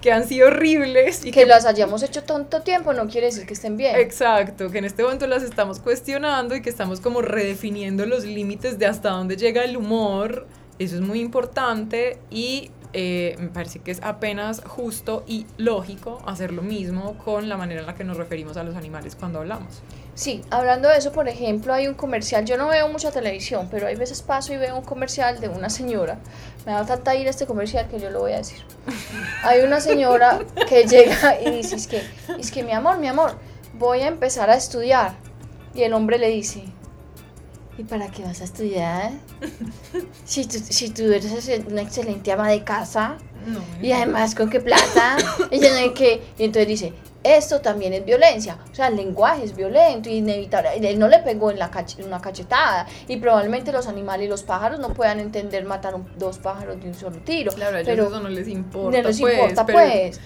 que han sido horribles y que las hayamos hecho tanto tiempo no quiere decir que estén bien. Exacto, que en este momento las estamos cuestionando y que estamos como redefiniendo los límites de hasta dónde llega el humor. Eso es muy importante y eh, me parece que es apenas justo y lógico hacer lo mismo con la manera en la que nos referimos a los animales cuando hablamos. Sí, hablando de eso, por ejemplo, hay un comercial, yo no veo mucha televisión, pero hay veces paso y veo un comercial de una señora. Me da tanta ira este comercial que yo lo voy a decir. Hay una señora que llega y dice, es que, es que mi amor, mi amor, voy a empezar a estudiar. Y el hombre le dice, ¿y para qué vas a estudiar? Si tú, si tú eres una excelente ama de casa, No, y además, ¿con qué plata? Yo no sé qué. y entonces dice, esto también es violencia. O sea, el lenguaje es violento, inevitable. Él no le pegó en la cach- una cachetada. Y probablemente los animales y los pájaros no puedan entender matar un- dos pájaros de un solo tiro. Claro, pero eso no les importa. no les pues, importa, pero- pues.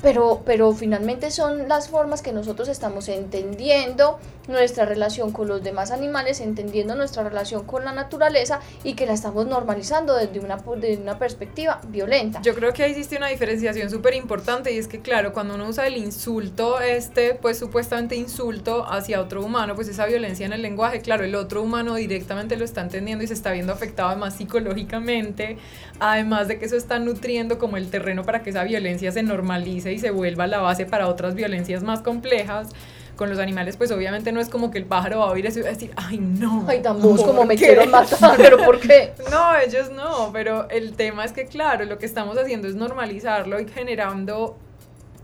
Pero, pero finalmente son las formas que nosotros estamos entendiendo nuestra relación con los demás animales, entendiendo nuestra relación con la naturaleza y que la estamos normalizando desde una, desde una perspectiva violenta. Yo creo que ahí existe una diferenciación súper importante y es que, claro, cuando uno usa el insulto, este, pues supuestamente insulto hacia otro humano, pues esa violencia en el lenguaje, claro, el otro humano directamente lo está entendiendo y se está viendo afectado además psicológicamente, además de que eso está nutriendo como el terreno para que esa violencia se normalice y se vuelva la base para otras violencias más complejas. Con los animales, pues obviamente no es como que el pájaro va a oír eso y va a decir, ay no. Ay, tan bobos como ¿por me qué?". quieren matar, pero ¿por qué? No, ellos no, pero el tema es que, claro, lo que estamos haciendo es normalizarlo y generando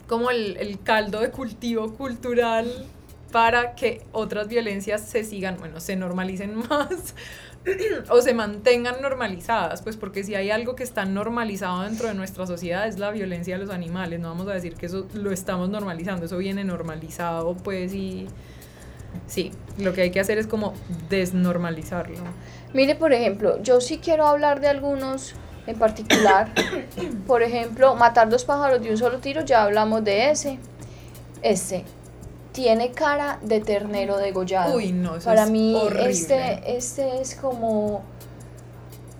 como el, el caldo de cultivo cultural para que otras violencias se sigan, bueno, se normalicen más o se mantengan normalizadas, pues porque si hay algo que está normalizado dentro de nuestra sociedad es la violencia de los animales, no vamos a decir que eso lo estamos normalizando, eso viene normalizado, pues y sí, lo que hay que hacer es como desnormalizarlo. Mire, por ejemplo, yo sí quiero hablar de algunos en particular. Por ejemplo, matar dos pájaros de un solo tiro, ya hablamos de ese. Este tiene cara de ternero degollado. Uy, no, eso Para es mí, horrible. este, este es como.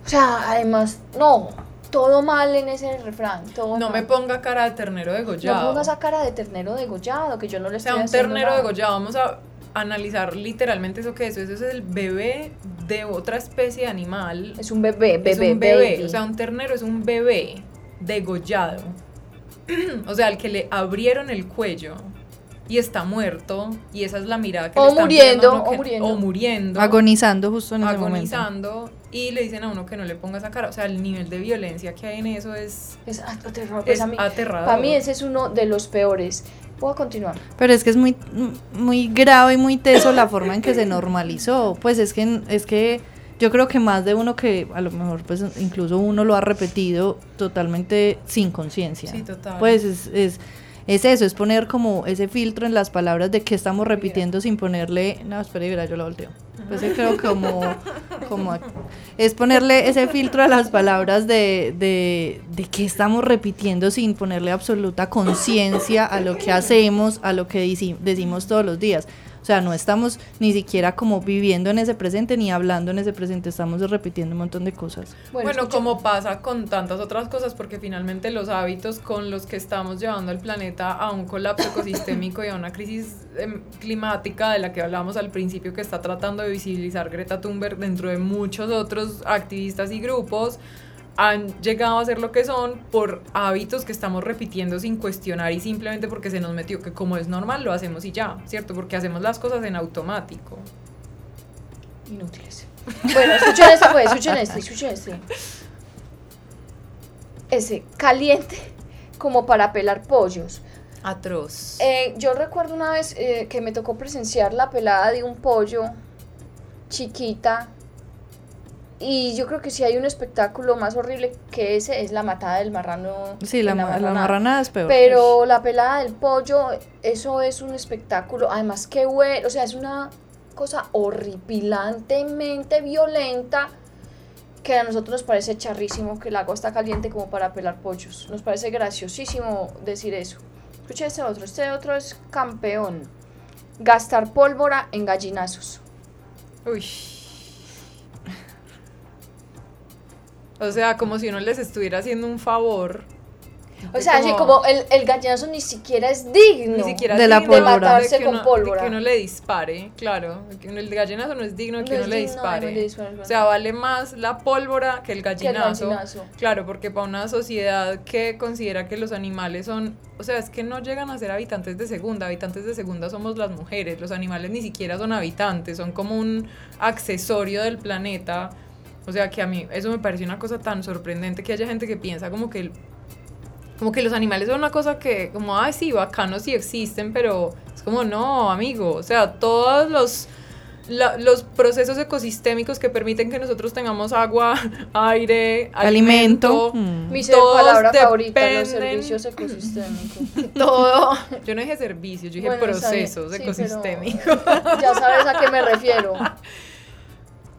O sea, además, no, todo mal en ese refrán. Todo No mal. me ponga cara de ternero No degollado. ponga esa cara de ternero degollado, que yo no le o estoy sea, un ternero nada. degollado, vamos a analizar literalmente eso que es. Eso es el bebé de otra especie de animal. Es un bebé, bebé, es un bebé. baby. O sea, un ternero es un bebé degollado. o sea, al que le abrieron el cuello y está muerto. Y esa es la mirada que O le están muriendo, a uno o que- muriendo. O muriendo. Agonizando justo en ese momento. agonizando. Y le dicen a uno que no le ponga esa cara. O sea, el nivel de violencia que hay en eso es, Es aterrador. Pues es a mí, aterrador. Para mí ese es uno de los peores. Puedo continuar. Pero es que es muy, muy grave y muy teso la forma en que se normalizó. Pues es que, es que yo creo que más de uno que a lo mejor pues incluso uno lo ha repetido totalmente sin conciencia. Sí, total. Pues es, es, es eso, es poner como ese filtro en las palabras de qué estamos repitiendo sin ponerle, no, espera, yo lo volteo. Pues yo creo como, como es ponerle ese filtro a las palabras de, de, de qué estamos repitiendo sin ponerle absoluta conciencia a lo que hacemos, a lo que decimos todos los días. O sea, no estamos ni siquiera como viviendo en ese presente ni hablando en ese presente, estamos repitiendo un montón de cosas. Bueno, como pasa con tantas otras cosas, porque finalmente los hábitos con los que estamos llevando al planeta a un colapso ecosistémico y a una crisis em, climática de la que hablábamos al principio, que está tratando de visibilizar Greta Thunberg dentro de muchos otros activistas y grupos, han llegado a ser lo que son por hábitos que estamos repitiendo sin cuestionar y simplemente porque se nos metió que como es normal lo hacemos y ya, ¿cierto? Porque hacemos las cosas en automático. Inútiles. Bueno, escuchen este, pues, escuchen este, escuchen este. Ese, caliente como para pelar pollos. Atroz. Eh, yo recuerdo una vez eh, que me tocó presenciar la pelada de un pollo chiquita Y yo creo que si hay un espectáculo más horrible que ese es la matada del marrano. Sí, la, la marranada. es peor. Pero la pelada del pollo, eso es un espectáculo. Además, qué bueno. O sea, es una cosa horripilantemente violenta que a nosotros nos parece charrísimo que el agua está caliente como para pelar pollos. Nos parece graciosísimo decir eso. Escucha este otro. Este otro es campeón. Gastar pólvora en gallinazos. Uy. O sea, como si uno les estuviera haciendo un favor. O sea, así como el, el gallinazo ni siquiera es digno. Ni siquiera De la digno pólvora. matarse que con uno- pólvora. De que uno le dispare, claro. El gallinazo no es digno de que No uno le de dispare. le. O sea, vale más la pólvora que el Que el gallinazo. gallinazo. Claro, porque para una sociedad que considera que los animales son, o sea, es que no llegan a ser habitantes de segunda, habitantes de segunda somos las mujeres, los animales ni siquiera son habitantes, son como un accesorio del planeta. O sea, que a mí eso me parece una cosa tan sorprendente que haya gente que piensa como que el- como que los animales son una cosa que como ay sí, bacanos sí existen, pero es como no, amigo, o sea, todos los la- los procesos ecosistémicos que permiten que nosotros tengamos agua, aire, Alimento. alimento, Mm. Mi Todos palabra favorita, los dependen- servicios ecosistémicos. todo. Yo no dije servicios, yo dije Bueno, procesos Sí, ecosistémicos. Ya sabes a qué me refiero.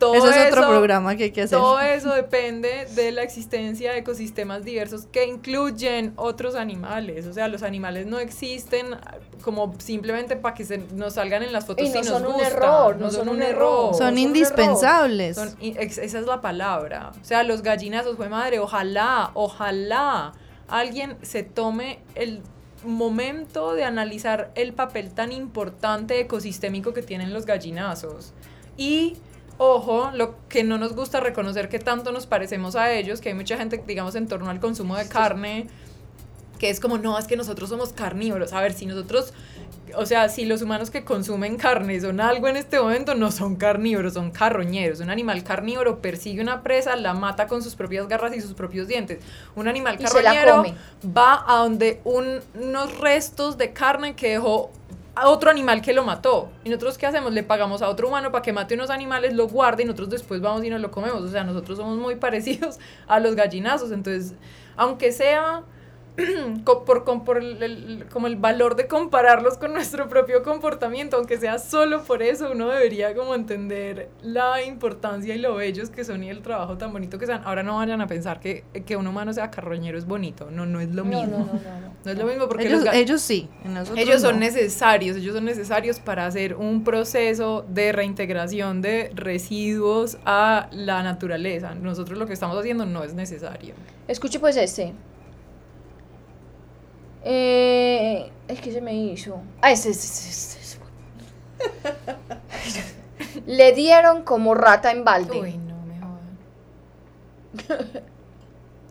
Todo Ese es otro eso- programa que hay que hacer. Todo eso depende de la existencia de ecosistemas diversos que incluyen otros animales. O sea, los animales no existen como simplemente para que se nos salgan en las fotos Y no si son nos un error, no son un error. Son indispensables. Son- esa es la palabra. O sea, los gallinazos, fue madre, ojalá, ojalá alguien se tome el momento de analizar el papel tan importante ecosistémico que tienen los gallinazos. Y, ojo, lo que no nos gusta reconocer que tanto nos parecemos a ellos, que hay mucha gente, digamos, en torno al consumo de carne, que es como, no, es que nosotros somos carnívoros. A ver, si nosotros, o sea, si los humanos que consumen carne son algo en este momento, no son carnívoros, son carroñeros. Un animal carnívoro persigue una presa, la mata con sus propias garras y sus propios dientes. Un animal carroñero va a donde un- unos restos de carne que dejó a otro animal que lo mató. ¿Y nosotros qué hacemos? Le pagamos a otro humano para que mate unos animales, lo guarde y nosotros después vamos y nos lo comemos. O sea, nosotros somos muy parecidos a los gallinazos. Entonces, aunque sea por, por el, el- como el valor de compararlos con nuestro propio comportamiento, aunque sea solo por eso, uno debería como entender la importancia y lo bellos que son y el trabajo tan bonito que son. Ahora no vayan a pensar que, que un humano sea carroñero es bonito. No, no es lo No, mismo. no, no, no, no. No es lo mismo porque ellos, ellos sí. ellos son no. necesarios, ellos son necesarios para hacer un proceso de reintegración de residuos a la naturaleza. Nosotros lo que estamos haciendo no es necesario. Escuche pues este. Eh, es que se me hizo. Ah, ese, ese, ese, ese. Le dieron como rata en balde. Uy, no me jodan.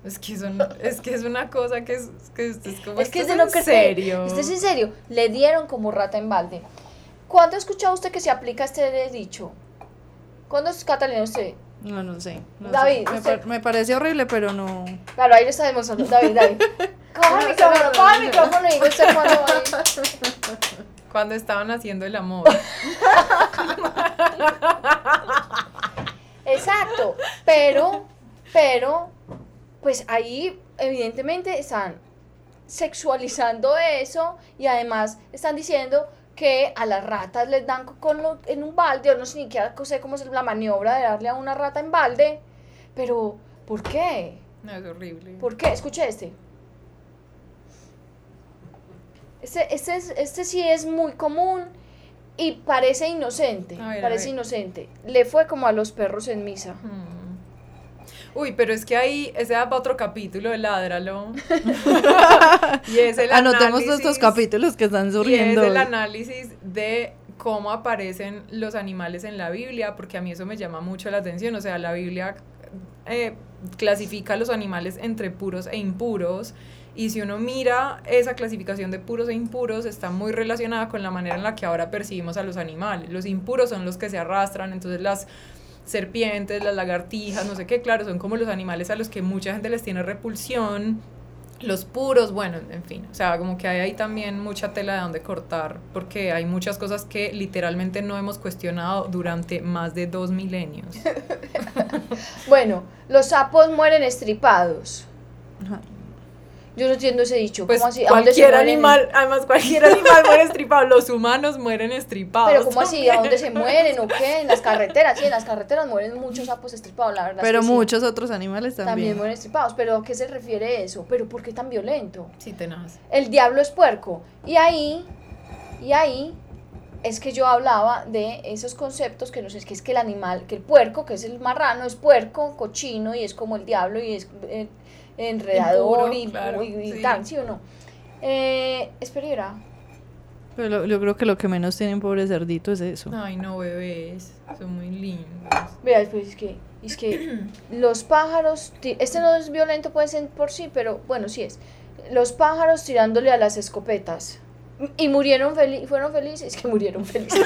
Es que, son, es que es una cosa que es, que es, es como es que es ¿esto de lo en que serio. Este es en serio. Le dieron como rata en balde. ¿Cuándo ha escuchado usted que se aplica este dicho? ¿Cuándo es Catalina usted? No, no sé. no sé. David, Me, usted- par- me parece horrible, pero no. Claro, ahí lo está demostrando. David, David. Coja el micrófono, coja el micrófono y cuándo. Cuando estaban haciendo el amor. Exacto, pero, pero, pues ahí evidentemente están sexualizando eso y además están diciendo que a las ratas les dan co- con lo- en un balde, yo no sé ni siquiera sé cómo es la maniobra de darle a una rata en balde, pero ¿por qué? No, es horrible. ¿Por qué? Escuche este. Este, este, es- este sí es muy común y parece inocente. Ver, parece inocente. Le fue como a los perros en misa. Uy, pero es que ahí, ese da para otro capítulo de Ládralo. y es el Anotemos todos estos capítulos que están surgiendo. Y es el análisis de cómo aparecen los animales en la Biblia, porque a mí eso me llama mucho la atención. O sea, la Biblia eh, clasifica a los animales entre puros e impuros. Y si uno mira esa clasificación de puros e impuros, está muy relacionada con la manera en la que ahora percibimos a los animales. Los impuros son los que se arrastran, entonces las serpientes, las lagartijas, no sé qué, claro, son como los animales a los que mucha gente les tiene repulsión. Los puros, bueno, en fin, o sea, como que hay ahí también mucha tela de donde cortar, porque hay muchas cosas que literalmente no hemos cuestionado durante más de dos milenios. Bueno, los sapos mueren estripados. Ajá. Yo no entiendo ese dicho. Pues ¿Cómo así? ¿A dónde se cualquier mueren? animal, además cualquier animal muere estripado, los humanos mueren estripados. Pero ¿cómo así? ¿A dónde se mueren o qué? En las carreteras. Sí, en las carreteras mueren muchos sapos estripados, la verdad. es Pero sí. muchos otros animales También también. mueren estripados. ¿Pero a qué se refiere eso? ¿Pero por qué tan violento? Sí, tenaz. El diablo es puerco. Y ahí, y ahí es que yo hablaba de esos conceptos que no sé, es que es que el animal, que el puerco, que es el marrano, es puerco, cochino y es como el diablo y es eh, enredador Impuro, y, claro, y- y sí. tal, ¿sí o no? Eh, espera, Pero lo- yo creo que lo que menos tienen pobre cerdito es eso. Ay, no, bebés, son muy lindos. vea, pues es que, es que los pájaros, este no es violento puede ser por sí, pero bueno, sí es. Los pájaros tirándole a las escopetas. Y murieron felices, fueron felices, que murieron felices.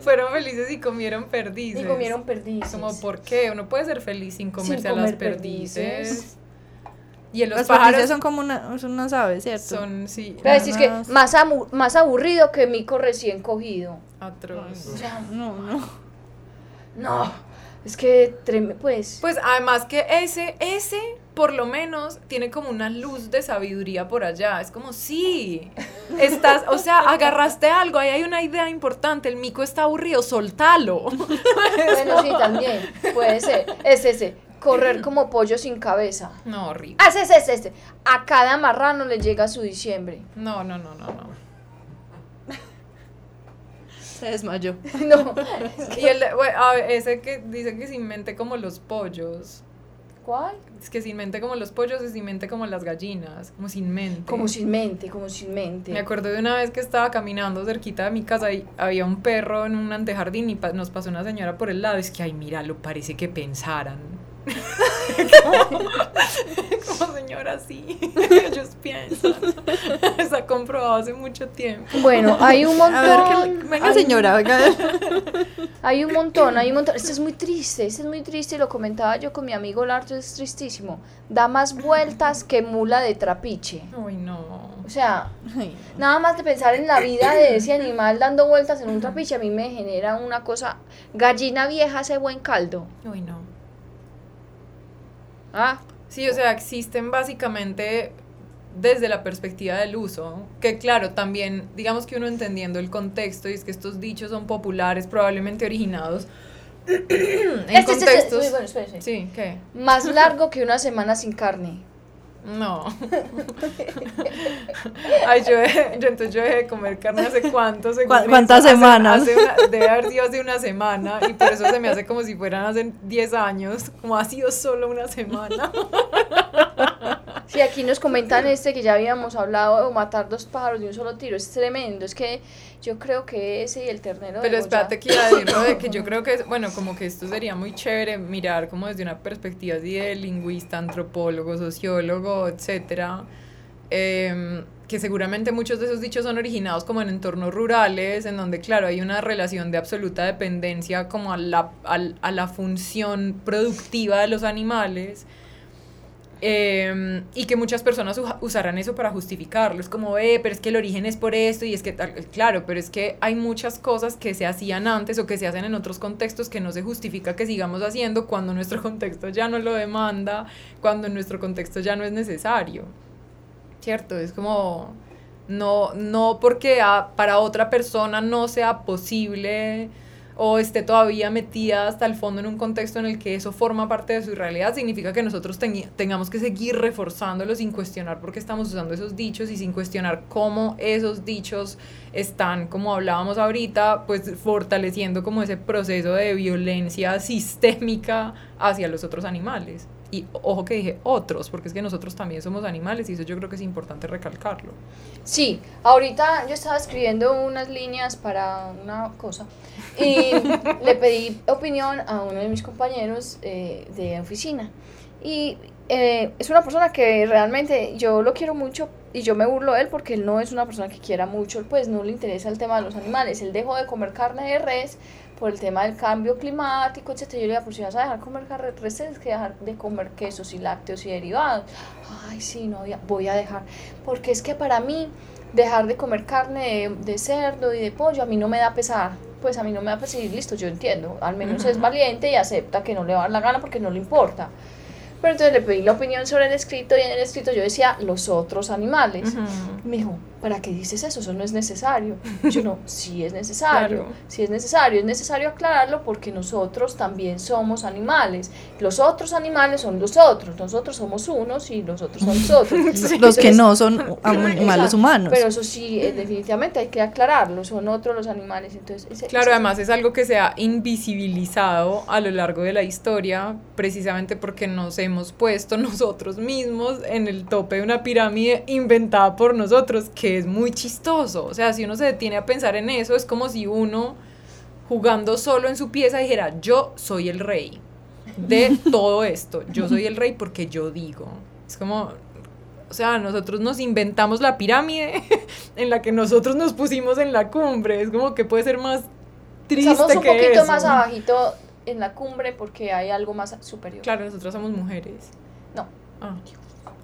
Fueron felices y comieron perdices. Y comieron perdices. Como, ¿por qué? Uno puede ser feliz sin comerse a las comer perdices. perdices. Y en los Las pájaros son como una, son unas aves, ¿cierto? son, sí, Pero decís que más, más aburrido que mico recién cogido. atroz. O sea, No, no. no. Es que, treme- pues. Pues además que ese, ese, por lo menos, tiene como una luz de sabiduría por allá. Es como, sí, estás, o sea, agarraste algo, ahí hay una idea importante, el mico está aburrido, soltalo. Bueno, sí, también. Puede ser. Es ese. Correr como pollo sin cabeza. No, horrible. Ah, ese, ese, ese. A cada marrano le llega su diciembre. No, no, no, no, no. Se desmayó. No. Y el, bueno, ese que dice que se invente como los pollos. ¿Cuál? Es que sin mente como los pollos y sin mente como las gallinas. Como sin mente. Como sin mente, como sin mente. Me acuerdo de una vez que estaba caminando cerquita de mi casa y había un perro en un antejardín y pa- nos pasó una señora por el lado. Es que, ay, mira, lo parece que pensaran. como señora, sí. Ellos piensan. Está comprobado hace mucho tiempo. Bueno, hay un montón. A ver, que, venga hay- señora, venga. Hay un montón, hay un montón. Este es muy triste, este es muy triste y lo comentaba yo con mi amigo Larto, es tristísimo. Da más vueltas que mula de trapiche. Ay, no. O sea, Ay, nada más de pensar en la vida de ese animal dando vueltas en un trapiche a mí me genera una cosa. Gallina vieja hace buen caldo. Ay, no. Ah, Sí, o sea, existen básicamente desde la perspectiva del uso, que claro, también digamos que uno entendiendo el contexto y es que estos dichos son populares, probablemente originados en este, este, este, contextos. uy, bueno. Sí, ¿qué? Más largo que una semana sin carne. No. Ay, yo, yo entonces yo dejé de comer carne hace cuánto, según ¿Cu- eso, cuántas hace- semanas? hace una- debe haber sido hace una semana y por eso se me hace como si fueran hace 10 años, como ha sido solo una semana. Sí, aquí nos comentan este que ya habíamos hablado de matar dos pájaros de un solo tiro. Es tremendo. Es que yo creo que ese y el ternero. Pero espérate que iba a decir lo de que yo creo que, es- bueno, como que esto sería muy chévere mirar como desde una perspectiva así de lingüista, antropólogo, sociólogo, etcétera, em, que seguramente muchos de esos dichos son originados como en entornos rurales, en donde, claro, hay una relación de absoluta dependencia como a la, al- a la función productiva de los animales. Eh, y que muchas personas usarán eso para justificarlo. Es como, eh, pero es que el origen es por esto y es que, tal- claro, pero es que hay muchas cosas que se hacían antes o que se hacen en otros contextos que no se justifica que sigamos haciendo cuando nuestro contexto ya no lo demanda, cuando nuestro contexto ya no es necesario. ¿Cierto? Es como, no, no porque para otra persona no sea posible o esté todavía metida hasta el fondo en un contexto en el que eso forma parte de su realidad, significa que nosotros tengamos que seguir reforzándolo sin cuestionar por qué estamos usando esos dichos y sin cuestionar cómo esos dichos están, como hablábamos ahorita, pues fortaleciendo como ese proceso de violencia sistémica hacia los otros animales. Y ojo que dije otros, porque es que nosotros también somos animales y eso yo creo que es importante recalcarlo. Sí, ahorita yo estaba escribiendo unas líneas para una cosa y le pedí opinión a uno de mis compañeros eh, de oficina. Y eh, es una persona que realmente yo lo quiero mucho y yo me burlo de él porque él no es una persona que quiera mucho, pues no le interesa el tema de los animales. Él dejó de comer carne de res por el tema del cambio climático, etc. Yo le dije, pues si vas a dejar de comer res, tienes que dejar de comer quesos y lácteos y derivados. Ay, sí, no, voy a dejar. Porque es que para mí dejar de comer carne de, de cerdo y de pollo a mí no me da pesar. pues a mí no me va a perseguir, listo, yo entiendo. Al menos es valiente y acepta que no le va a dar la gana porque no le importa. Pero entonces le pedí la opinión sobre el escrito y en el escrito yo decía los otros animales. Me dijo, ¿para qué dices eso? Eso no es necesario. Yo no, sí es necesario, Claro. sí es necesario. Es necesario aclararlo porque nosotros también somos animales. Los otros animales son los otros. Nosotros somos unos y los otros son los otros. Los que no son animales humanos. Pero eso sí, eh, definitivamente hay que aclararlo. Son otros los animales. Entonces, ese- Claro, además es algo que se ha invisibilizado a lo largo de la historia, precisamente porque nos hemos puesto nosotros mismos en el tope de una pirámide inventada por nosotros, que es muy chistoso. O sea, si uno se detiene a pensar en eso, es como si uno jugando solo en su pieza dijera, yo soy el rey de todo esto, yo soy el rey porque yo digo. Es como, o sea, nosotros nos inventamos la pirámide en la que nosotros nos pusimos en la cumbre. Es como que puede ser más triste Estamos un que poquito eso. más abajito en la cumbre porque hay algo más superior. Claro, nosotras somos mujeres. No. Ah,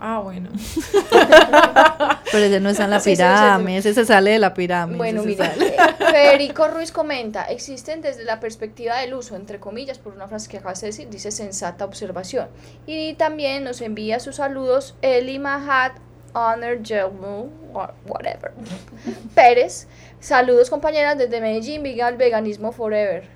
ah bueno. Pero ese no está en la pirámide, ese se sale de la pirámide. Bueno, mira, eh, Federico Ruiz comenta, existen desde la perspectiva del uso, entre comillas, por una frase que acabas de decir, dice sensata observación. Y también nos envía sus saludos Eli Mahat Honor Jelmu, wha- whatever. Pérez, saludos compañeras desde Medellín, viva el veganismo forever.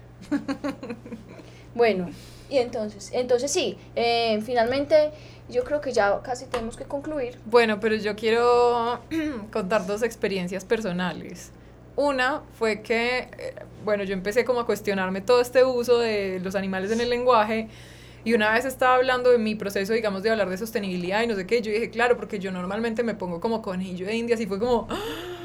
Bueno, y entonces, entonces sí, eh, finalmente yo creo que ya casi tenemos que concluir. Bueno, pero yo quiero contar dos experiencias personales. Una fue que, eh, bueno, yo empecé como a cuestionarme todo este uso de los animales en el lenguaje y una vez estaba hablando de mi proceso, digamos, de hablar de sostenibilidad y no sé qué, yo dije, claro, porque yo normalmente me pongo como conejillo de indias y fue como, ¡ah!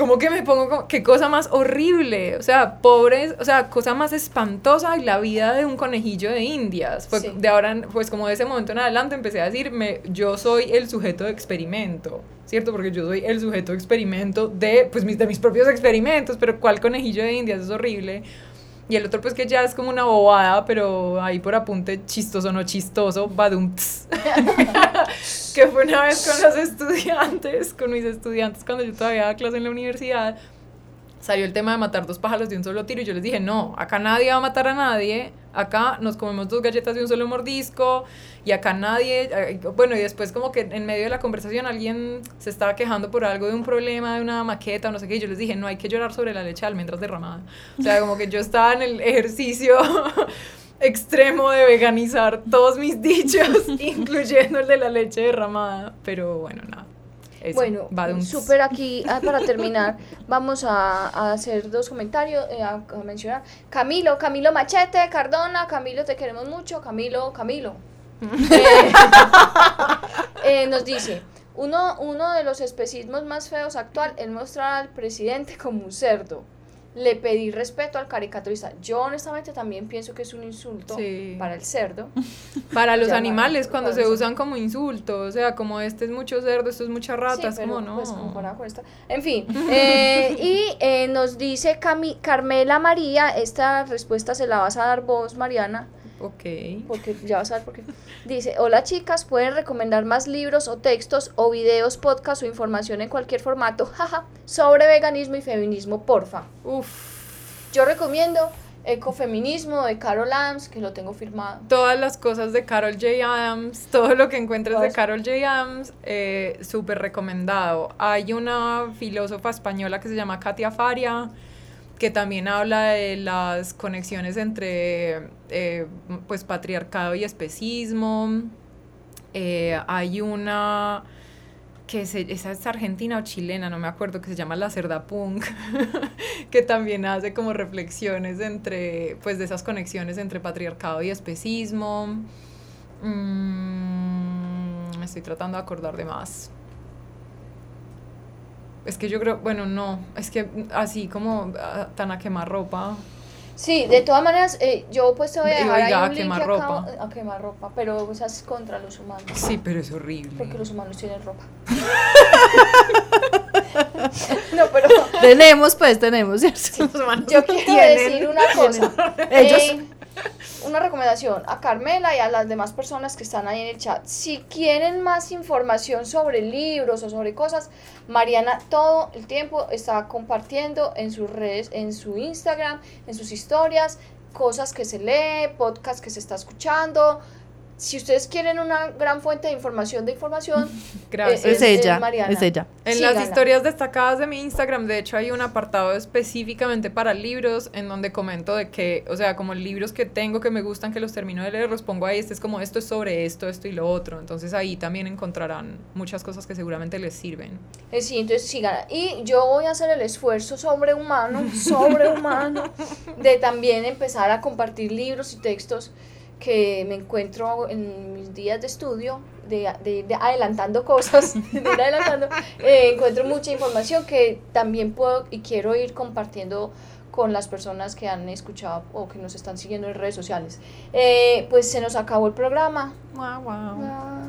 Como que me pongo, como, qué cosa más horrible, o sea, pobres, o sea, cosa más espantosa y la vida de un conejillo de indias. Fue Sí. de ahora, pues como de ese momento en adelante empecé a decirme, yo soy el sujeto de experimento, ¿cierto? Porque yo soy el sujeto de experimento de, pues, mis, de mis propios experimentos, pero ¿cuál conejillo de indias? Es horrible. Y el otro, pues que ya es como una bobada, pero ahí por apunte, chistoso no chistoso, badum. que fue una vez con los estudiantes, con mis estudiantes, cuando yo todavía daba clase en la universidad, salió el tema de matar dos pájaros de un solo tiro y yo les dije, no, acá nadie va a matar a nadie, acá nos comemos dos galletas de un solo mordisco y acá nadie, bueno, y después como que en medio de la conversación alguien se estaba quejando por algo de un problema, de una maqueta o no sé qué, y yo les dije, no hay que llorar sobre la leche de almendras derramada. O sea, como que yo estaba en el ejercicio extremo de veganizar todos mis dichos, incluyendo el de la leche derramada, pero bueno, nada. Eso, Bueno, súper aquí, ah, para terminar, vamos a, a hacer dos comentarios, eh, a, a mencionar. Camilo, Camilo Machete, Cardona, Camilo, te queremos mucho, Camilo, Camilo. Eh, eh, nos dice, uno, uno de los especismos más feos actual es mostrar al presidente como un cerdo. Le pedí respeto al caricaturista. Yo honestamente también pienso que es un insulto Sí. para el cerdo. Para los animales, cuando para se usan como insulto, o sea, como este es mucho cerdo, esto es mucha rata, Sí, como no. pues, comparado con esta. En fin, eh, y eh, nos dice Cami- Carmela María, esta respuesta se la vas a dar vos, Mariana, Ok. porque ya vas a ver por qué. Dice, hola chicas, pueden recomendar más libros o textos o videos, podcast o información en cualquier formato, jaja, sobre veganismo y feminismo, porfa. Uf. Yo recomiendo Ecofeminismo de Carol Adams, que lo tengo firmado. Todas las cosas de Carol J. Adams, todo lo que encuentres de Carol J. Adams, eh, súper recomendado. Hay una filósofa española que se llama Katia Faria, que también habla de las conexiones entre eh, pues patriarcado y especismo. Eh, hay una que se, esa es argentina o chilena, no me acuerdo, que se llama La Cerda Punk, que también hace como reflexiones entre, pues de esas conexiones entre patriarcado y especismo. Mm, me estoy tratando de acordar de más. Es que yo creo, bueno, no, es que así como ah, tan a quemar ropa. Sí, de todas maneras, eh, yo pues te voy a dejar ahí a link quemar acá- ropa. a quemar ropa, pero o sea, es contra los humanos. Sí, pero es horrible. Porque los humanos tienen ropa. no, pero Tenemos, pues, tenemos, ¿cierto? Los humanos yo quiero tienen- decir una cosa. Ellos- Eh, una recomendación a Carmela y a las demás personas que están ahí en el chat. Si quieren más información sobre libros o sobre cosas, Mariana todo el tiempo está compartiendo en sus redes, en su Instagram, en sus historias, cosas que se lee, podcast que se está escuchando, si ustedes quieren una gran fuente de información de información, Gracias. eh, Es ella, Mariana. es ella. En Síganla. las historias destacadas de mi Instagram, de hecho, hay un apartado específicamente para libros en donde comento de que, o sea, como libros que tengo que me gustan, que los termino de leer, los pongo ahí. Este es como esto es sobre esto, esto y lo otro. Entonces ahí también encontrarán muchas cosas que seguramente les sirven. Eh, sí, entonces sigan. Y yo voy a hacer el esfuerzo sobrehumano, sobrehumano, de también empezar a compartir libros y textos que me encuentro en mis días de estudio, de, de- de adelantando cosas, de adelantando, eh, encuentro mucha información que también puedo y quiero ir compartiendo con las personas que han escuchado o que nos están siguiendo en redes sociales. Eh, pues se nos acabó el programa. Wow, wow. Ah,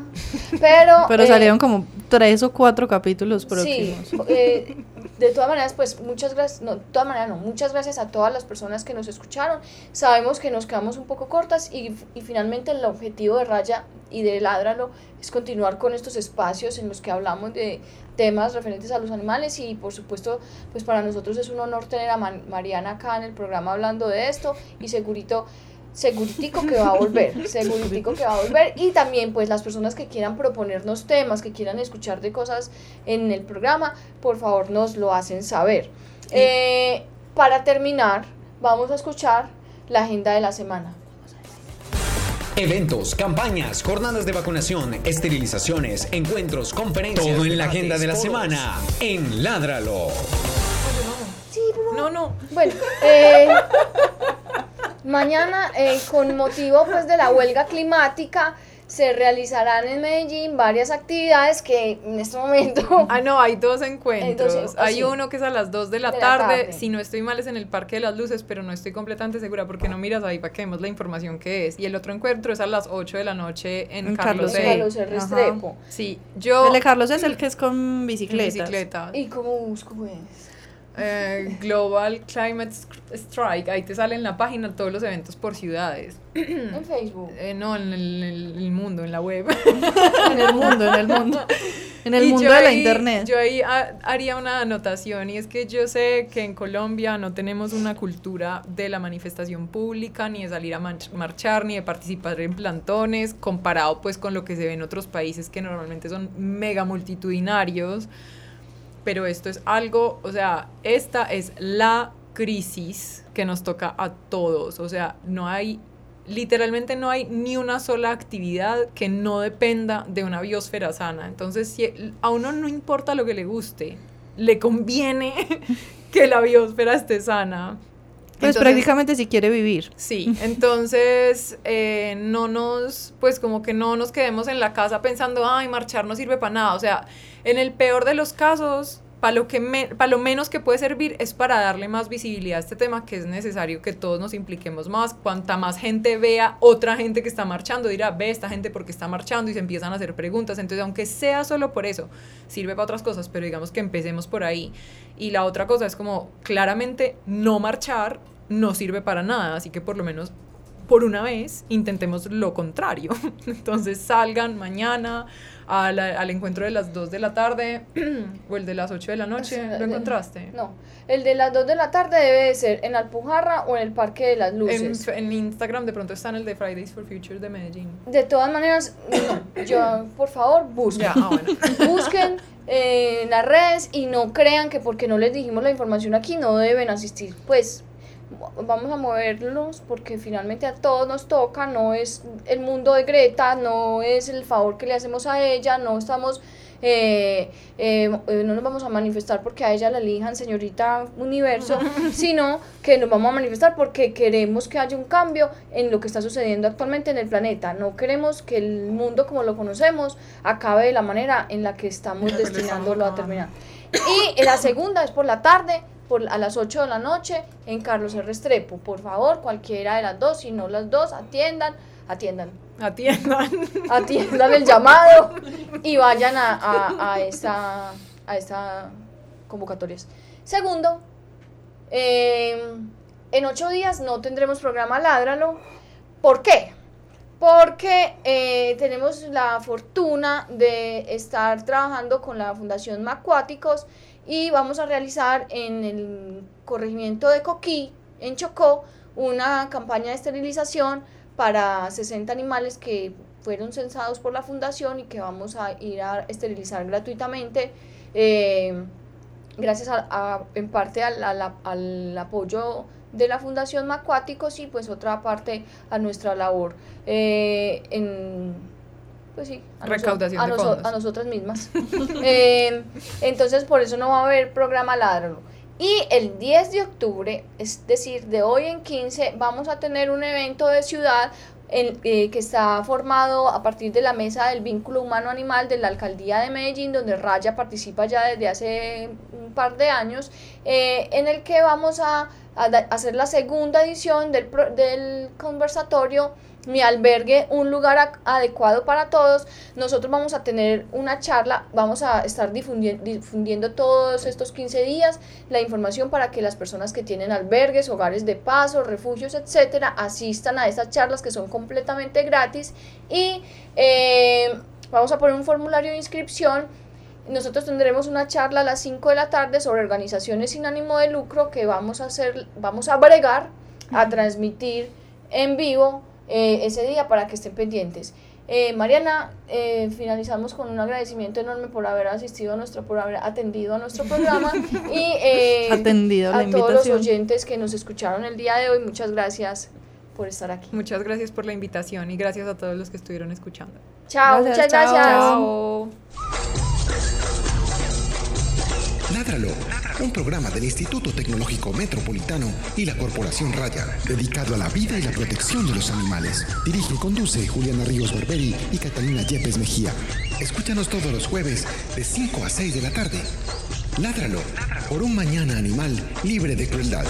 Pero, Pero eh, salieron como tres o cuatro capítulos Sí, próximos. eh, de todas maneras, pues muchas gracias, no, de todas maneras no, muchas gracias a todas las personas que nos escucharon. Sabemos que nos quedamos un poco cortas y, y finalmente el objetivo de Raya y de Ládralo es continuar con estos espacios en los que hablamos de temas referentes a los animales y por supuesto, pues para nosotros es un honor tener a Mariana acá en el programa hablando de esto y segurito seguritico que va a volver, seguritico que va a volver y también pues las personas que quieran proponernos temas, que quieran escuchar de cosas en el programa, por favor nos lo hacen saber. Eh, para terminar, vamos a escuchar la agenda de la semana. Eventos, campañas, jornadas de vacunación, esterilizaciones, encuentros, conferencias. Todo en la agenda de la semana en Ládralo. No, no. Bueno, eh, mañana eh, con motivo pues de la huelga climática se realizarán en Medellín varias actividades que en este momento Ah, no, hay dos encuentros. Entonces, hay sí. uno que es a las 2 de la, De la tarde. Si no estoy mal es en el Parque de las Luces, pero no estoy completamente segura porque no miras ahí para que vemos la información que es. Y el otro encuentro es a las 8 de la noche en, En Carlos, Carlos E. E. Carlos R. Ajá. Restrepo. Sí, yo... El de Carlos es el que es con bicicletas. bicicleta. ¿Y cómo busco pues? Eh, Global Climate Strike. Ahí te sale en la página todos los eventos por ciudades. En Facebook. Eh, no, en el, en el mundo, en la web. En el mundo, en el mundo. En el Y mundo de la internet. Yo ahí ha- haría una anotación y es que yo sé que en Colombia no tenemos una cultura de la manifestación pública, ni de salir a marchar, ni de participar en plantones, comparado pues con lo que se ve en otros países que normalmente son mega multitudinarios. Pero esto es algo, o sea, esta es la crisis que nos toca a todos. O sea, no hay literalmente no hay ni una sola actividad que no dependa de una biosfera sana. Entonces, si a uno no importa lo que le guste, le conviene que la biosfera esté sana. Pues Entonces, prácticamente si quiere vivir. Sí, entonces eh, no nos, pues como que no nos quedemos en la casa pensando, ay, marchar no sirve para nada. O sea, en el peor de los casos, para lo, lo menos que puede servir es para darle más visibilidad a este tema, que es necesario que todos nos impliquemos más. Cuanta más gente vea otra gente que está marchando, dirá, ve esta gente porque está marchando y se empiezan a hacer preguntas. Entonces, aunque sea solo por eso, sirve para otras cosas, pero digamos que empecemos por ahí. Y la otra cosa es como, claramente, no marchar no sirve para nada, así que por lo menos por una vez intentemos lo contrario. Entonces salgan mañana a la- al encuentro de las 2 de la tarde o el de las 8 de la noche. ¿Lo encontraste? No, el de las 2 de la tarde debe de ser en Alpujarra o en el Parque de las Luces. en Instagram de pronto está en el de Fridays for Future de Medellín. De todas maneras, no, yo, por favor, busquen. Ya, ah, bueno. Busquen eh, en las redes y no crean que porque no les dijimos la información aquí no deben asistir. Pues vamos a moverlos porque finalmente a todos nos toca, no es el mundo de Greta, no es el favor que le hacemos a ella, no estamos... eh, eh, eh, no nos vamos a manifestar porque a ella la elijan señorita universo, sino que nos vamos a manifestar porque queremos que haya un cambio en lo que está sucediendo actualmente en el planeta. No queremos que el mundo como lo conocemos acabe de la manera en la que estamos destinándolo a terminar. Y la segunda es por la tarde, por, a las 8 de la noche, en Carlos R. Restrepo. Por favor, cualquiera de las dos, si no las dos, atiendan, atiendan, Atiendan. atiendan el llamado y vayan a, a, a esta, a esta convocatorias. Segundo, eh, en ocho días no tendremos programa Ládralo ¿Por qué? Porque eh, tenemos la fortuna de estar trabajando con la Fundación Macuáticos y vamos a realizar en el corregimiento de Coquí, en Chocó, una campaña de esterilización para 60 animales que fueron censados por la fundación y que vamos a ir a esterilizar gratuitamente. eh, gracias a, en parte al, al- al apoyo de la Fundación Macuáticos y pues otra parte a nuestra labor eh, en pues sí, a, noso- Recaudación a, de noso- fondos. a nosotras mismas. Eh, entonces por eso no va a haber programa Ládralo. Y el 10 de octubre, es decir, de hoy en 15, vamos a tener un evento de ciudad en- eh, que está formado a partir de la mesa del vínculo humano-animal de la alcaldía de Medellín, donde Raya participa ya desde hace un par de años, eh, en el que vamos a, a da- hacer la segunda edición del, pro- del conversatorio Mi albergue, un lugar adecuado para todos. Nosotros vamos a tener una charla, vamos a estar difundi- difundiendo todos estos 15 días la información para que las personas que tienen albergues, hogares de paso, refugios, etcétera, asistan a estas charlas que son completamente gratis y eh, vamos a poner un formulario de inscripción. Nosotros tendremos una charla a las 5 de la tarde sobre organizaciones sin ánimo de lucro que vamos a hacer, vamos a bregar, a transmitir en vivo eh, ese día para que estén pendientes. Eh, Mariana, eh, finalizamos con un agradecimiento enorme por haber asistido a nuestro, por haber atendido a nuestro programa y eh, Atendido la a todos los oyentes que nos escucharon el día de hoy. Muchas gracias por estar aquí. Muchas gracias por la invitación y gracias a todos los que estuvieron escuchando. Chao, Gracias, muchas chao. gracias. Chao. Ládralo, un programa del Instituto Tecnológico Metropolitano y la Corporación Raya, dedicado a la vida y la protección de los animales. Dirige y conduce Juliana Ríos Barberi y Catalina Yepes Mejía. Escúchanos todos los jueves de 5 a 6 de la tarde. Ládralo, por un mañana animal libre de crueldad.